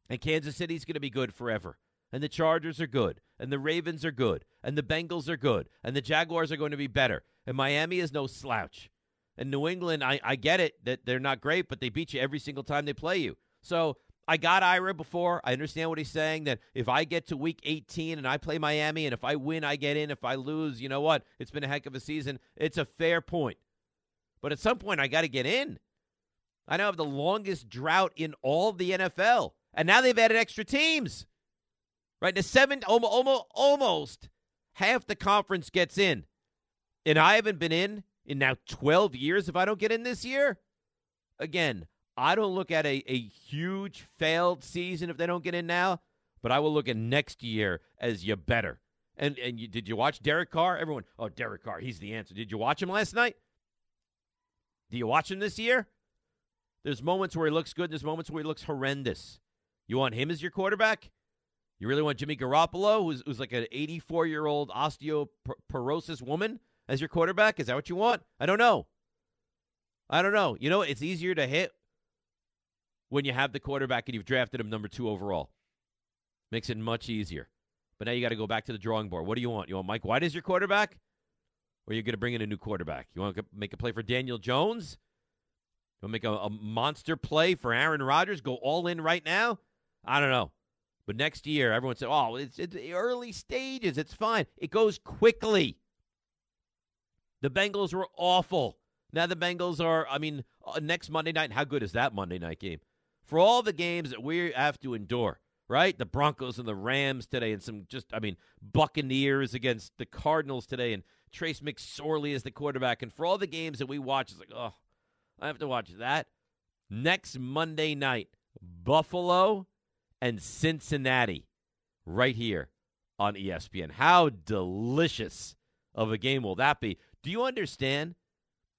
And Kansas City's going to be good forever. And the Chargers are good. And the Ravens are good. And the Bengals are good. And the Jaguars are going to be better. And Miami is no slouch. And New England, I, I get it that they're not great, but they beat you every single time they play you. So I got Ira before. I understand what he's saying that if I get to week 18 and I play Miami, and if I win, I get in. If I lose, you know what? It's been a heck of a season. It's a fair point. But at some point, I got to get in. I now have the longest drought in all the NFL. And now they've added extra teams. Right? The seven, almost, almost half the conference gets in. And I haven't been in in now 12 years if I don't get in this year. Again, I don't look at a, a huge failed season if they don't get in now, but I will look at next year as you better. And and you, did you watch Derek Carr? Everyone, oh Derek Carr, he's the answer. Did you watch him last night? Do you watch him this year? There's moments where he looks good. There's moments where he looks horrendous. You want him as your quarterback? You really want Jimmy Garoppolo, who's, who's like an 84 year old osteoporosis woman, as your quarterback? Is that what you want? I don't know. I don't know. You know, it's easier to hit when you have the quarterback and you've drafted him number two overall. Makes it much easier. But now you got to go back to the drawing board. What do you want? You want Mike White as your quarterback? Or are you going to bring in a new quarterback? You want to make a play for Daniel Jones? You want to make a, a monster play for Aaron Rodgers? Go all in right now? I don't know. But next year, everyone said, oh, it's, it's early stages. It's fine. It goes quickly. The Bengals were awful. Now the Bengals are, I mean, uh, next Monday night, how good is that Monday night game? for all the games that we have to endure, right? The Broncos and the Rams today, and some just, I mean, Buccaneers against the Cardinals today, and Trace McSorley as the quarterback. And for all the games that we watch, it's like, oh, I have to watch that. Next Monday night, Buffalo and Cincinnati, right here on ESPN. How delicious of a game will that be? Do you understand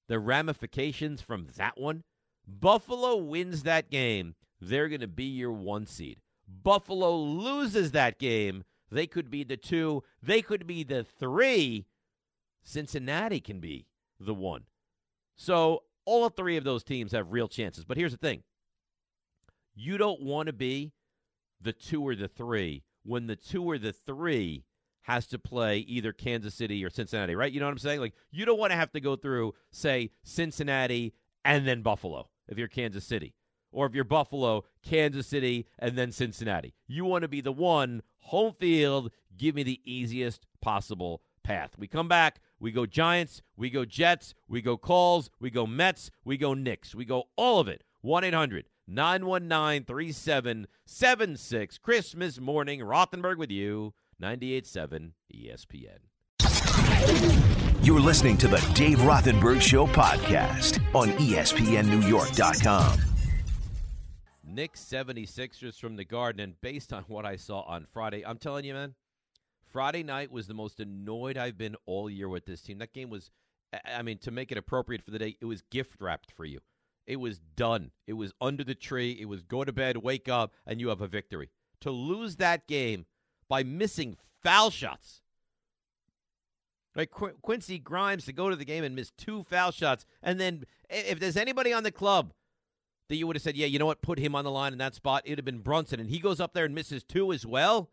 the ramifications from that one? Buffalo wins that game they're going to be your one seed. Buffalo loses that game, they could be the two, they could be the three. Cincinnati can be the one. So all three of those teams have real chances. But here's the thing you don't want to be the two or the three when the two or the three has to play either Kansas City or Cincinnati, right? You know what I'm saying? Like, you don't want to have to go through, say, Cincinnati and then Buffalo if you're Kansas City or if you're Buffalo, Kansas City, and then Cincinnati. You want to be the one home field. Give me the easiest possible path. We come back. We go Giants. We go Jets. We go Calls. We go Mets. We go Knicks. We go all of it. 1 800 919 3776. Christmas morning. Rothenberg with you. 98.7 ESPN. You're listening to the Dave Rothenberg Show podcast on ESPNNewYork.com. Knicks 76ers from the Garden. And based on what I saw on Friday, I'm telling you, man, Friday night was the most annoyed I've been all year with this team. That game was, I mean, to make it appropriate for the day, it was gift wrapped for you. It was done. It was under the tree. It was go to bed, wake up, and you have a victory. To lose that game by missing foul shots. Like Qu- Quentin Grimes to go to the game and miss two foul shots. And then if there's anybody on the club that you would have said, yeah, you know what, put him on the line in that spot. It would have been Brunson, and he goes up there and misses two as well.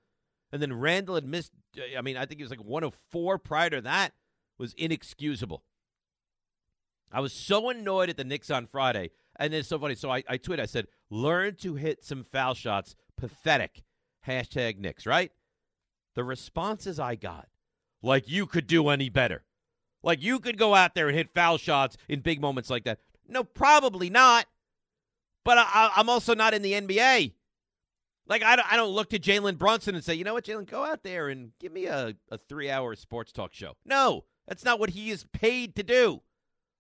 And then Randle had missed. Uh, I mean, I think he was like one of four prior to that. Was inexcusable. I was so annoyed at the Knicks on Friday, and it's so funny. So I, I tweeted, I said, "Learn to hit some foul shots." Pathetic. Hashtag Knicks. Right. The responses I got, like you could do any better. Like you could go out there and hit foul shots in big moments like that. No, probably not. But I, am also not in the NBA. Like I don't, I don't look to Jalen Brunson and say, you know what, Jalen, go out there and give me a, a three hour sports talk show. No, that's not what he is paid to do.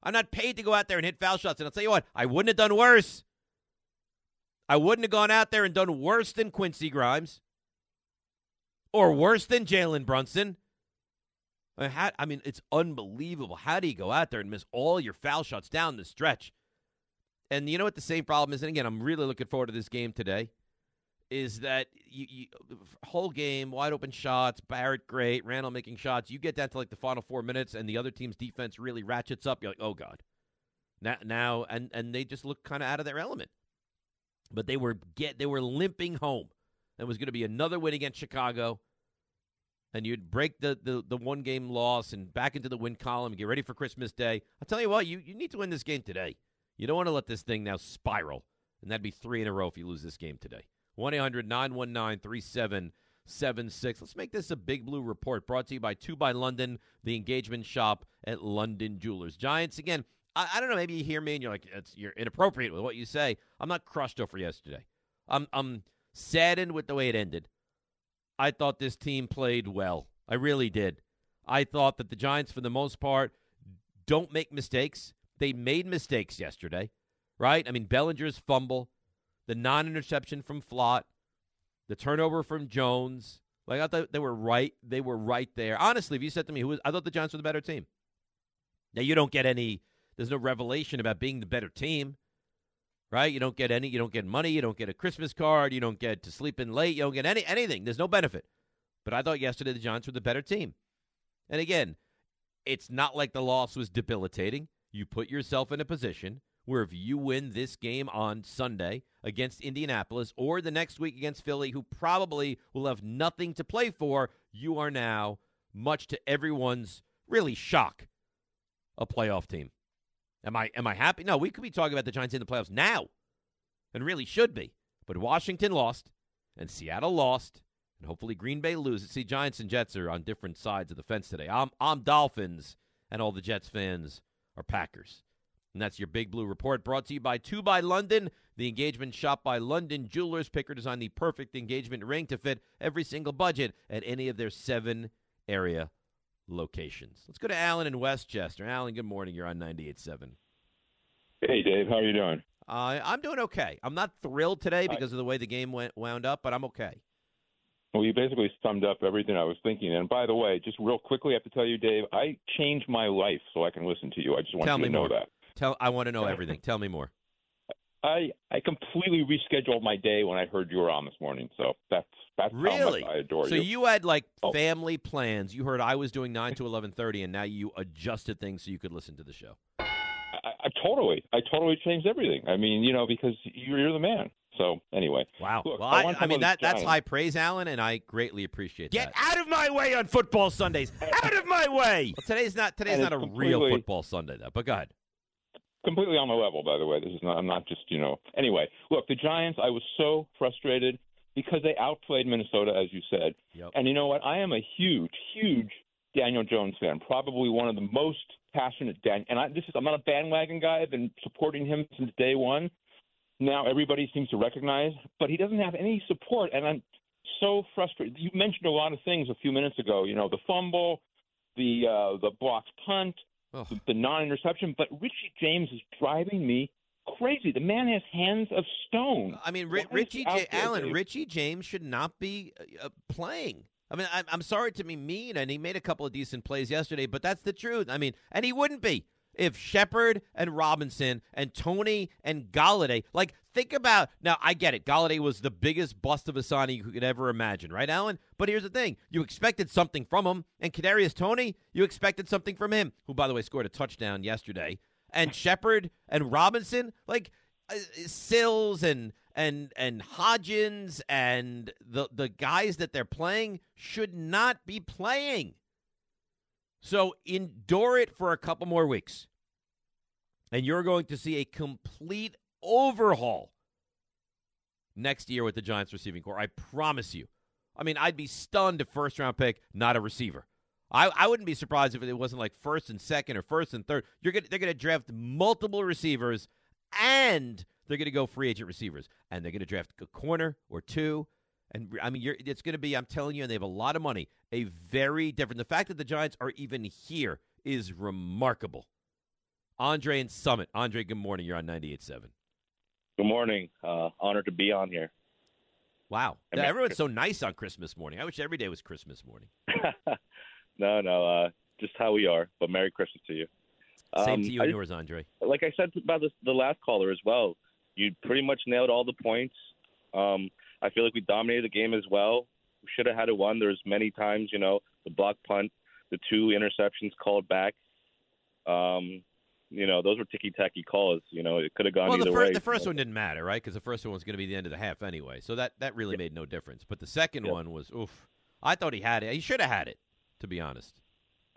I'm not paid to go out there and hit foul shots. And I'll tell you what, I wouldn't have done worse. I wouldn't have gone out there and done worse than Quentin Grimes or worse than Jalen Brunson. I mean, how, I mean, it's unbelievable. How do you go out there and miss all your foul shots down the stretch? And you know what the same problem is? And again, I'm really looking forward to this game today. Is that you, you whole game wide open shots, Barrett great, Randle making shots. You get down to like the final four minutes, and the other team's defense really ratchets up. You're like, oh god, now now, and and they just look kind of out of their element. But they were get they were limping home. It was going to be another win against Chicago and you'd break the, the, the one game loss and back into the win column and get ready for Christmas Day. I'll tell you what, you, you need to win this game today. You don't want to let this thing now spiral. And that'd be three in a row if you lose this game today. 1 800 919 3776. Let's make this a Big Blue report brought to you by 2 by London, the engagement shop at London Jewelers. Giants, again, I, I don't know, maybe you hear me and you're like, you're inappropriate with what you say. I'm not crushed over yesterday. I'm, I'm saddened with the way it ended. I thought this team played well. I really did. I thought that the Giants, for the most part, don't make mistakes. They made mistakes yesterday, right? I mean, Bellinger's fumble, the non interception from Flott, the turnover from Jones. Like I thought they were right. They were right there. Honestly, if you said to me, "Who was?" I thought the Giants were the better team. Now you don't get any. There's no revelation about being the better team right? You don't get any, you don't get money, you don't get a Christmas card, you don't get to sleep in late, you don't get any anything. There's no benefit. But I thought yesterday the Giants were the better team. And again, it's not like the loss was debilitating. You put yourself in a position where if you win this game on Sunday against Indianapolis or the next week against Philly, who probably will have nothing to play for, you are now, much to everyone's really shock, a playoff team. Am I am I happy? No, we could be talking about the Giants in the playoffs now, and really should be. But Washington lost, and Seattle lost, and hopefully Green Bay loses. See, Giants and Jets are on different sides of the fence today. I'm I'm Dolphins, and all the Jets fans are Packers. And that's your Big Blue Report brought to you by 2 by London, the engagement shop by London Jewelers. Picker designed the perfect engagement ring to fit every single budget at any of their seven area locations. Let's go to Alan in Westchester. Alan, good morning. You're on 98.7. Hey, Dave. How are you doing? Uh, I'm doing okay. I'm not thrilled today because of the way the game went wound up, but I'm okay. Well, you basically summed up everything I was thinking. And by the way, just real quickly, I have to tell you, Dave, I changed my life so I can listen to you. I just want Tell you to know more. that. Tell I want to know everything. Tell me more. I I completely rescheduled my day when I heard you were on this morning. So that's that's Really? how much I adore So you. So you had like oh. family plans. You heard I was doing 9 to 11:30 and now you adjusted things so you could listen to the show. I, I totally, I totally changed everything. I mean, you know, because you're, you're the man. So anyway, wow. Look, Well, I, I, I mean that about that's high praise, Alan, and I greatly appreciate Get that. Get out of my way on football Sundays. Out of my way. Well, today's not today's And not a real football Sunday though. But go ahead. Completely on my level, by the way. This is not. I'm not just you know. Anyway, look, the Giants. I was so frustrated because they outplayed Minnesota, as you said. Yep. And you know what? I am a huge, huge Daniel Jones fan. Probably one of the most passionate Dan. And I, this is. I'm not a bandwagon guy. I've been supporting him since day one. Now everybody seems to recognize, but he doesn't have any support, and I'm so frustrated. You mentioned a lot of things a few minutes ago. You know, the fumble, the uh, the blocked punt, the, the non-interception. But Richie James is driving me crazy. The man has hands of stone. I mean, Ri- Richie J- there, Allen, Dave? Richie James should not be uh, uh, playing. I mean, I'm, I'm sorry to be mean, and he made a couple of decent plays yesterday, but that's the truth. I mean, and he wouldn't be if Shepard and Robinson and Toney and Golladay. Like, think about now. I get it. Golladay was the biggest bust of a signing you could ever imagine, right, Alan? But here's the thing: you expected something from him, and Kadarius Toney, you expected something from him, who, by the way, scored a touchdown yesterday. And Shepard and Robinson, like uh, Sills and and and Hodgins and the the guys that they're playing should not be playing. So endure it for a couple more weeks. And you're going to see a complete overhaul next year with the Giants receiving corps. I promise you. I mean, I'd be stunned if first round pick, not a receiver. I, I wouldn't be surprised if it wasn't like first and second or first and third. You're gonna, they're going to draft multiple receivers and they're going to go free agent receivers. And they're going to draft a corner or two. And I mean, you're, it's going to be. I'm telling you, and they have a lot of money. A very different. The fact that the Giants are even here is remarkable. Andre and Summit. Andre, good morning. You're on 98.7. Good morning. Uh, honored to be on here. Wow. And Everyone's so nice on Christmas morning. I wish every day was Christmas morning. No, no, uh, just how we are. But Merry Christmas to you. Same Um, to you and just- yours, Andre. Like I said about this, the last caller as well, you pretty much nailed all the points. Um, I feel like we dominated the game as well. We should have had it won. There's many times, you know, the block punt, the two interceptions called back. Um, you know, those were ticky tacky calls. You know, it could have gone Well, either the, fir- way. the first one didn't matter, right? Because the first one was going to be the end of the half anyway. So that, that really made no difference. But the second one was, oof. I thought he had it. He should have had it, to be honest.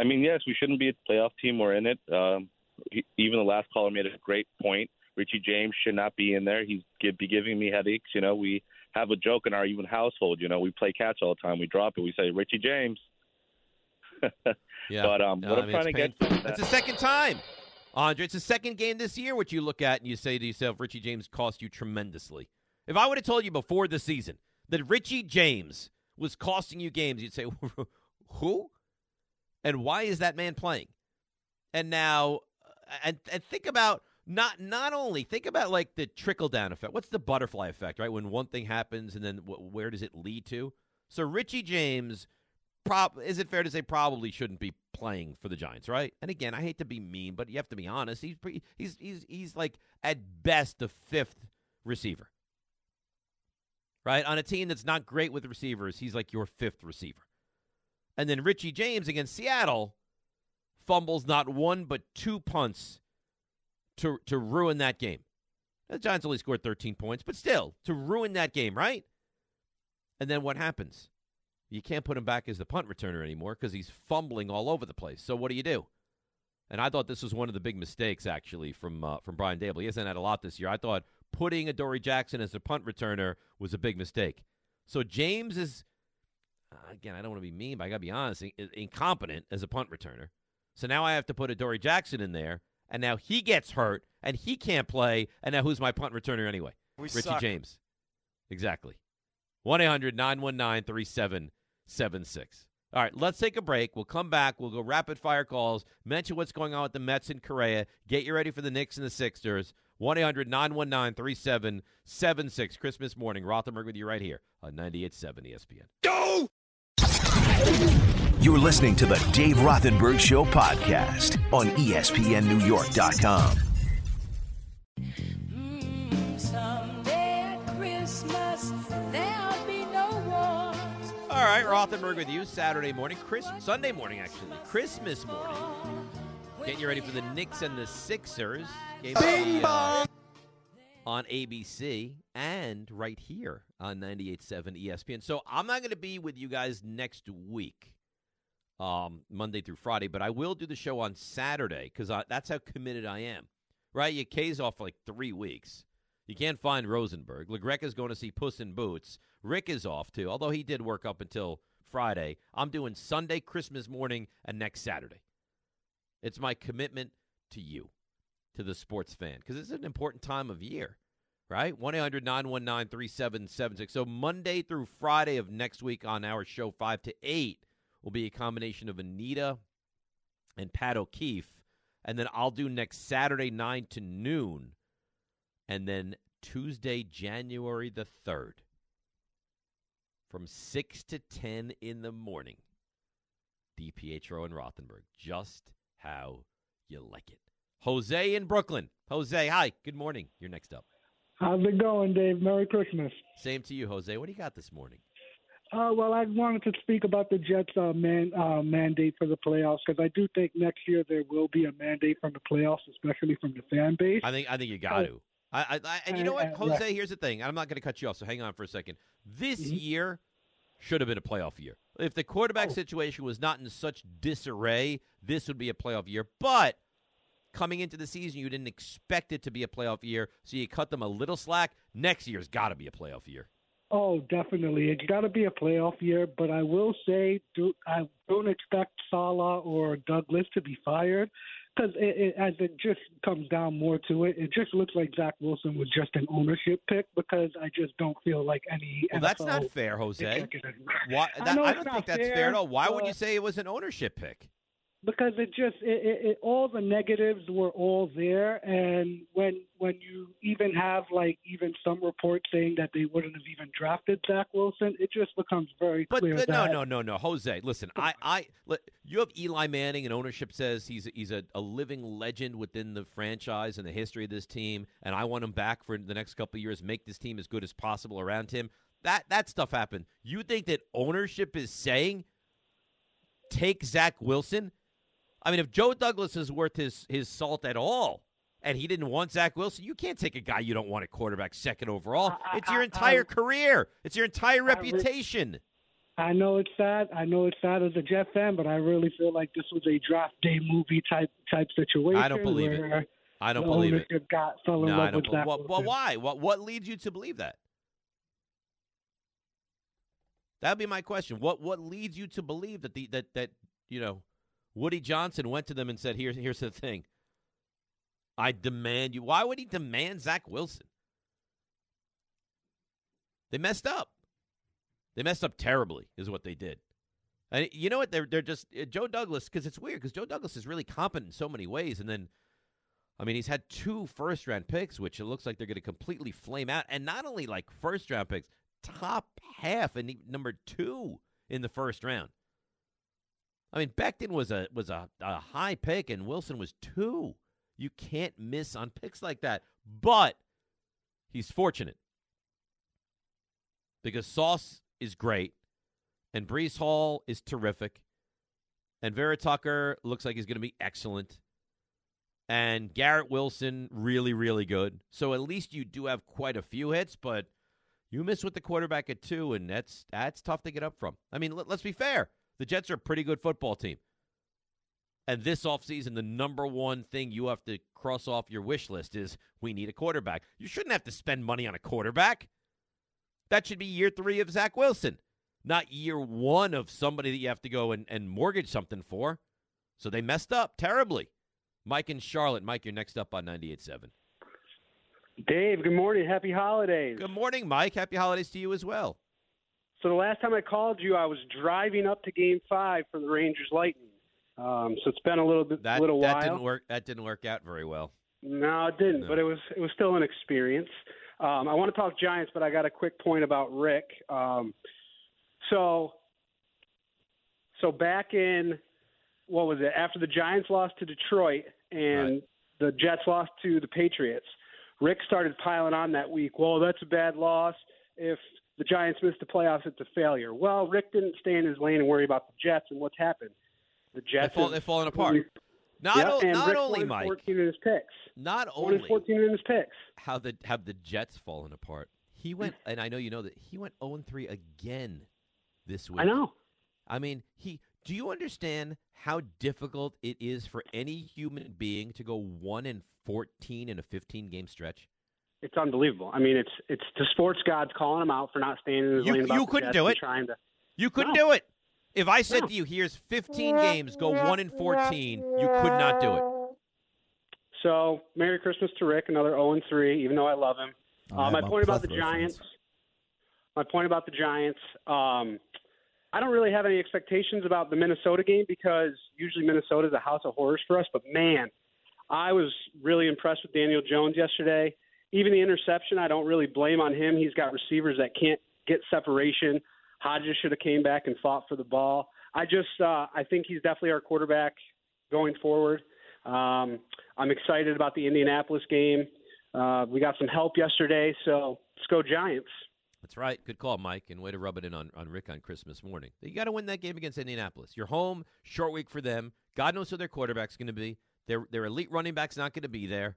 I mean, yes, we shouldn't be a playoff team. We're in it. Um, he, even the last caller made a great point. Richie James should not be in there. He's be giving me headaches. You know, we have a joke in our even household. You know, we play catch all the time. We drop it. We say Richie James. Yeah. But um, No, what I I'm mean, trying to get painful. to That's the second time, Andre. It's the second game this year, which you look at and you say to yourself, Richie James cost you tremendously. If I would have told you before the season that Richie James was costing you games, you'd say, who? And why is that man playing? And now, and, and think about not not only think about like the trickle down effect. What's the butterfly effect, right? When one thing happens, and then wh- where does it lead to? So Richie James, prob is it fair to say probably shouldn't be playing for the Giants, right? And again, I hate to be mean, but you have to be honest. He's he's he's he's like at best the fifth receiver, right? On a team that's not great with receivers, he's like your fifth receiver. And then Richie James against Seattle fumbles not one but two punts to to ruin that game. The Giants only scored 13 points, but still to ruin that game, right? And then what happens? You can't put him back as the punt returner anymore because he's fumbling all over the place. So what do you do? And I thought this was one of the big mistakes actually from uh, from Brian Daboll. He hasn't had a lot this year. I thought putting Adoree' Jackson as a punt returner was a big mistake. So James is uh, again, I don't want to be mean, but I got to be honest, incompetent as a punt returner. So now I have to put Adoree' Jackson in there, and now he gets hurt and he can't play. And now who's my punt returner anyway? We Richie suck. James. Exactly. 1 800 919 3776. All right, let's take a break. We'll come back. We'll go rapid fire calls, mention what's going on with the Mets and Correa, get you ready for the Knicks and the Sixers. 1 800 919 3776. Christmas morning. Rothenberg with you right here on 98.7 ESPN. Go! You're listening to the Dave Rothenberg Show podcast on ESPNNewYork.com. Someday at Christmas, there'll be no wars. All right, Rothenberg with you Saturday morning, Chris Sunday morning actually, Christmas morning. Getting you ready for the Knicks and the Sixers. Game Bing be, uh, on ABC and right here on 98.7 ESPN. So I'm not going to be with you guys next week, um, Monday through Friday, but I will do the show on Saturday because that's how committed I am. Right? You K's off for like three weeks. You can't find Rosenberg. LaGreca is going to see Puss in Boots. Rick is off too, although he did work up until Friday. I'm doing Sunday, Christmas morning, and next Saturday. It's my commitment to you, to the sports fan, because it's an important time of year, right? 1 800 919 3776. So Monday through Friday of next week on our show, 5 to 8, will be a combination of Anita and Pat O'Keefe. And then I'll do next Saturday, 9 to noon. And then Tuesday, January the 3rd, from 6 to 10 in the morning. DiPietro and Rothenberg. Just how you like it. Jose in Brooklyn. Jose, hi. Good morning. You're next up. How's it going, Dave? Merry Christmas. Same to you, Jose. What do you got this morning? Uh, well, I wanted to speak about the Jets' uh, man, uh, mandate for the playoffs because I do think next year there will be a mandate from the playoffs, especially from the fan base. I think I think you got Oh. to. I, I, and you know what, Jose? yeah. Here's the thing. I'm not going to cut you off, so hang on for a second. This year should have been a playoff year. If the quarterback situation was not in such disarray, this would be a playoff year. But coming into the season, you didn't expect it to be a playoff year, so you cut them a little slack. Next year's got to be a playoff year. Oh, definitely. It's got to be a playoff year, but I will say do, I don't expect Saleh or Douglas to be fired because it, it, as it just comes down more to it, it just looks like Zach Wilson was just an ownership pick because I just don't feel like any. Well, that's NFL not fair, Jose. Why, I that, know I, don't think that's fair, fair, at all. Why would you say it was an ownership pick? Because it just it, it, it all the negatives were all there and when when you even have like even some reports saying that they wouldn't have even drafted Zach Wilson it just becomes very But clear th- no, no, no, no, Jose. Listen, I, I, you have Eli Manning, and ownership says he's he's a, a living legend within the franchise and the history of this team, and I want him back for the next couple of years, make this team as good as possible around him. That that stuff happened. You think that ownership is saying take Zach Wilson? I mean, if Joe Douglas is worth his his salt at all, and he didn't want Zach Wilson, you can't take a guy you don't want at quarterback second overall. it's your entire career. It's your entire reputation. I know it's sad I know it's sad as a Jet fan but I really feel like this was a draft day movie type type situation I don't believe it. I don't believe it. got fell in No, love I don't. with bel- Zach well, well, why? What what leads you to believe that? That'd be my question. What what leads you to believe that the that that you know Woody Johnson went to them and said, "Here's here's the thing. I demand you." Why would he demand Zach Wilson? They messed up. They messed up terribly, is what they did. And you know what? They're they're just uh, Joe Douglas because it's weird because Joe Douglas is really competent in so many ways, and then. I mean, he's had two first round picks, which it looks like they're going to completely flame out. And not only like first round picks, top half and number two in the first round. I mean, Becton was a was a, a high pick, and Wilson was two. You can't miss on picks like that. But he's fortunate because Sauce is great, and Breece Hall is terrific, and Vera Tucker looks like he's going to be excellent, and Garrett Wilson really really good. So at least you do have quite a few hits, but you miss with the quarterback at two, and that's that's tough to get up from. I mean, let, let's be fair. The Jets are a pretty good football team. And this offseason, the number one thing you have to cross off your wish list is we need a quarterback. You shouldn't have to spend money on a quarterback. That should be year three of Zach Wilson, not year one of somebody that you have to go and, and mortgage something for. So they messed up terribly. Mike and Charlotte. Mike, you're next up on 98.7. Dave, good morning. Happy holidays. Good morning, Mike. Happy holidays to you as well. So the last time I called you, I was driving up to Game Five for the Rangers Lightning. Um, so it's been a little bit, That, little that while. didn't work. That didn't work out very well. No, it didn't. No. But it was it was still an experience. Um, I want to talk Giants, but I got a quick point about Rick. Um, so, so back in what was it after the Giants lost to Detroit and the Jets lost to the Patriots? Rick started piling on that week. Well, that's a bad loss. If the Giants missed the playoffs, it's a failure. Well, Rick didn't stay in his lane and worry about the Jets. And what's happened? The Jets fall- have- fallen apart. Not Yep, o- not Rick only, Mike. 14 in his picks. Not only 14 in his picks. how the have the Jets fallen apart. He went, and I know you know that he went zero and three again this week. I know. I mean, he. Do you understand how difficult it is for any human being to go one and fourteen in a fifteen game stretch? It's unbelievable. I mean, it's it's the sports gods calling him out for not staying in his You- lane. about you the couldn't Jets do it. Trying to. You couldn't No. do it. If I said No. to you, "Here's 15 games, go one and 14," you could not do it. So, Merry Christmas to Rick, another 0 and 3, even though I love him. I Uh, my point about the Giants. friends. My point about the Giants. Um, I don't really have any expectations about the Minnesota game because usually Minnesota is a house of horrors for us. But man, I was really impressed with Daniel Jones yesterday. Even the interception, I don't really blame on him. He's got receivers that can't get separation. Hodgins should have came back and fought for the ball. I just, uh, I think he's definitely our quarterback going forward. Um, I'm excited about the Indianapolis game. Uh, we got some help yesterday, so let's go Giants. That's right. Good call, Mike. And way to rub it in on, on Rick on Christmas morning. You got to win that game against Indianapolis. You're home, short week for them. God knows who their quarterback's going to be. Their their elite running back's not going to be there.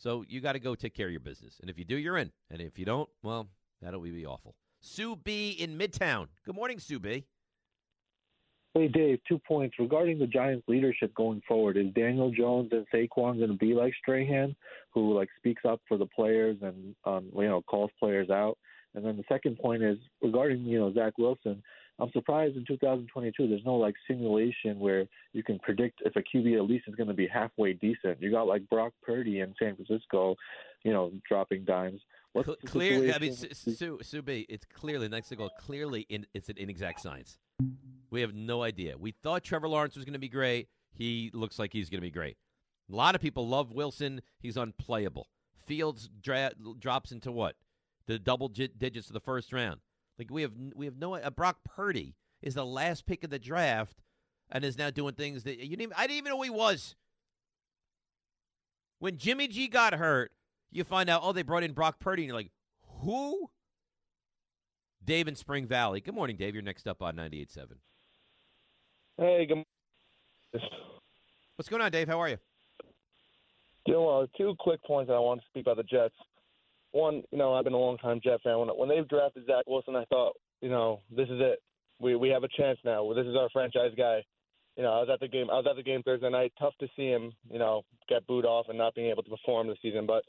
So you got to go take care of your business. And if you do, you're in. And if you don't, well, that'll be awful. Sue B in Midtown. Good morning, Sue B. Hey Dave, two points regarding the Giants' leadership going forward. Is Daniel Jones and Saquon going to be like Strahan, who like speaks up for the players and um, you know calls players out? And then the second point is regarding you know Zach Wilson. I'm surprised in 2022 there's no like simulation where you can predict if a QB at least is going to be halfway decent. You got like Brock Purdy in San Francisco, you know, dropping dimes. What's Cl- clear. I mean, Sue, Sue B, it's clearly next to go. Clearly, in, it's an inexact science. We have no idea. We thought Trevor Lawrence was going to be great. He looks like he's going to be great. A lot of people love Wilson. He's unplayable. Fields dra- drops into what the double gi- digits of the first round. Like we have we have no. Uh, Brock Purdy is the last pick of the draft and is now doing things that you didn't. I didn't even know he was. When Jimmy G got hurt, you find out, oh, they brought in Brock Purdy, and you're like, who? Dave in Spring Valley. Good morning, Dave. You're next up on 98.7. Hey, good. Morning. What's going on, Dave? How are you? Doing well. Two quick points that I want to speak about the Jets. One, you know, I've been a long time Jet fan. When when they drafted Zach Wilson, I thought, you know, this is it. We we have a chance now. Well, this is our franchise guy. You know, I was at the game. I was at the game Thursday night. Tough to see him, you know, get booed off and not being able to perform this season. But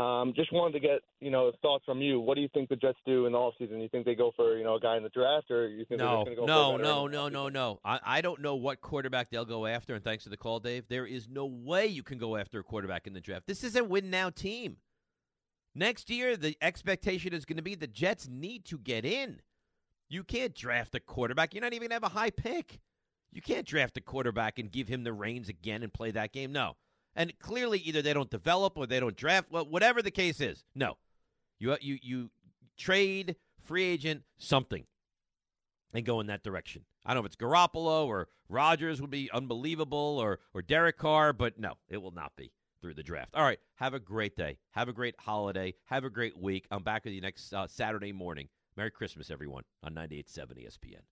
um, just wanted to get, you know, thoughts from you. What do you think the Jets do in the offseason? You think they go for, you know, a guy in the draft, or you think they're just going to go no, for no, no, no, no. I, I don't know what quarterback they'll go after, and thanks for the call, Dave. There is no way you can go after a quarterback in the draft. This is a win now team. Next year, the expectation is going to be the Jets need to get in. You can't draft a quarterback. You're not even going to have a high pick. You can't draft a quarterback and give him the reins again and play that game. No. And clearly, either they don't develop or they don't draft. Well, whatever the case is, no. You you you trade free agent something and go in that direction. I don't know if it's Garoppolo or Rodgers would be unbelievable or or Derek Carr, but no, it will not be through the draft. All right, have a great day. Have a great holiday. Have a great week. I'm back with you next uh, Saturday morning. Merry Christmas, everyone, on 98.7 ESPN.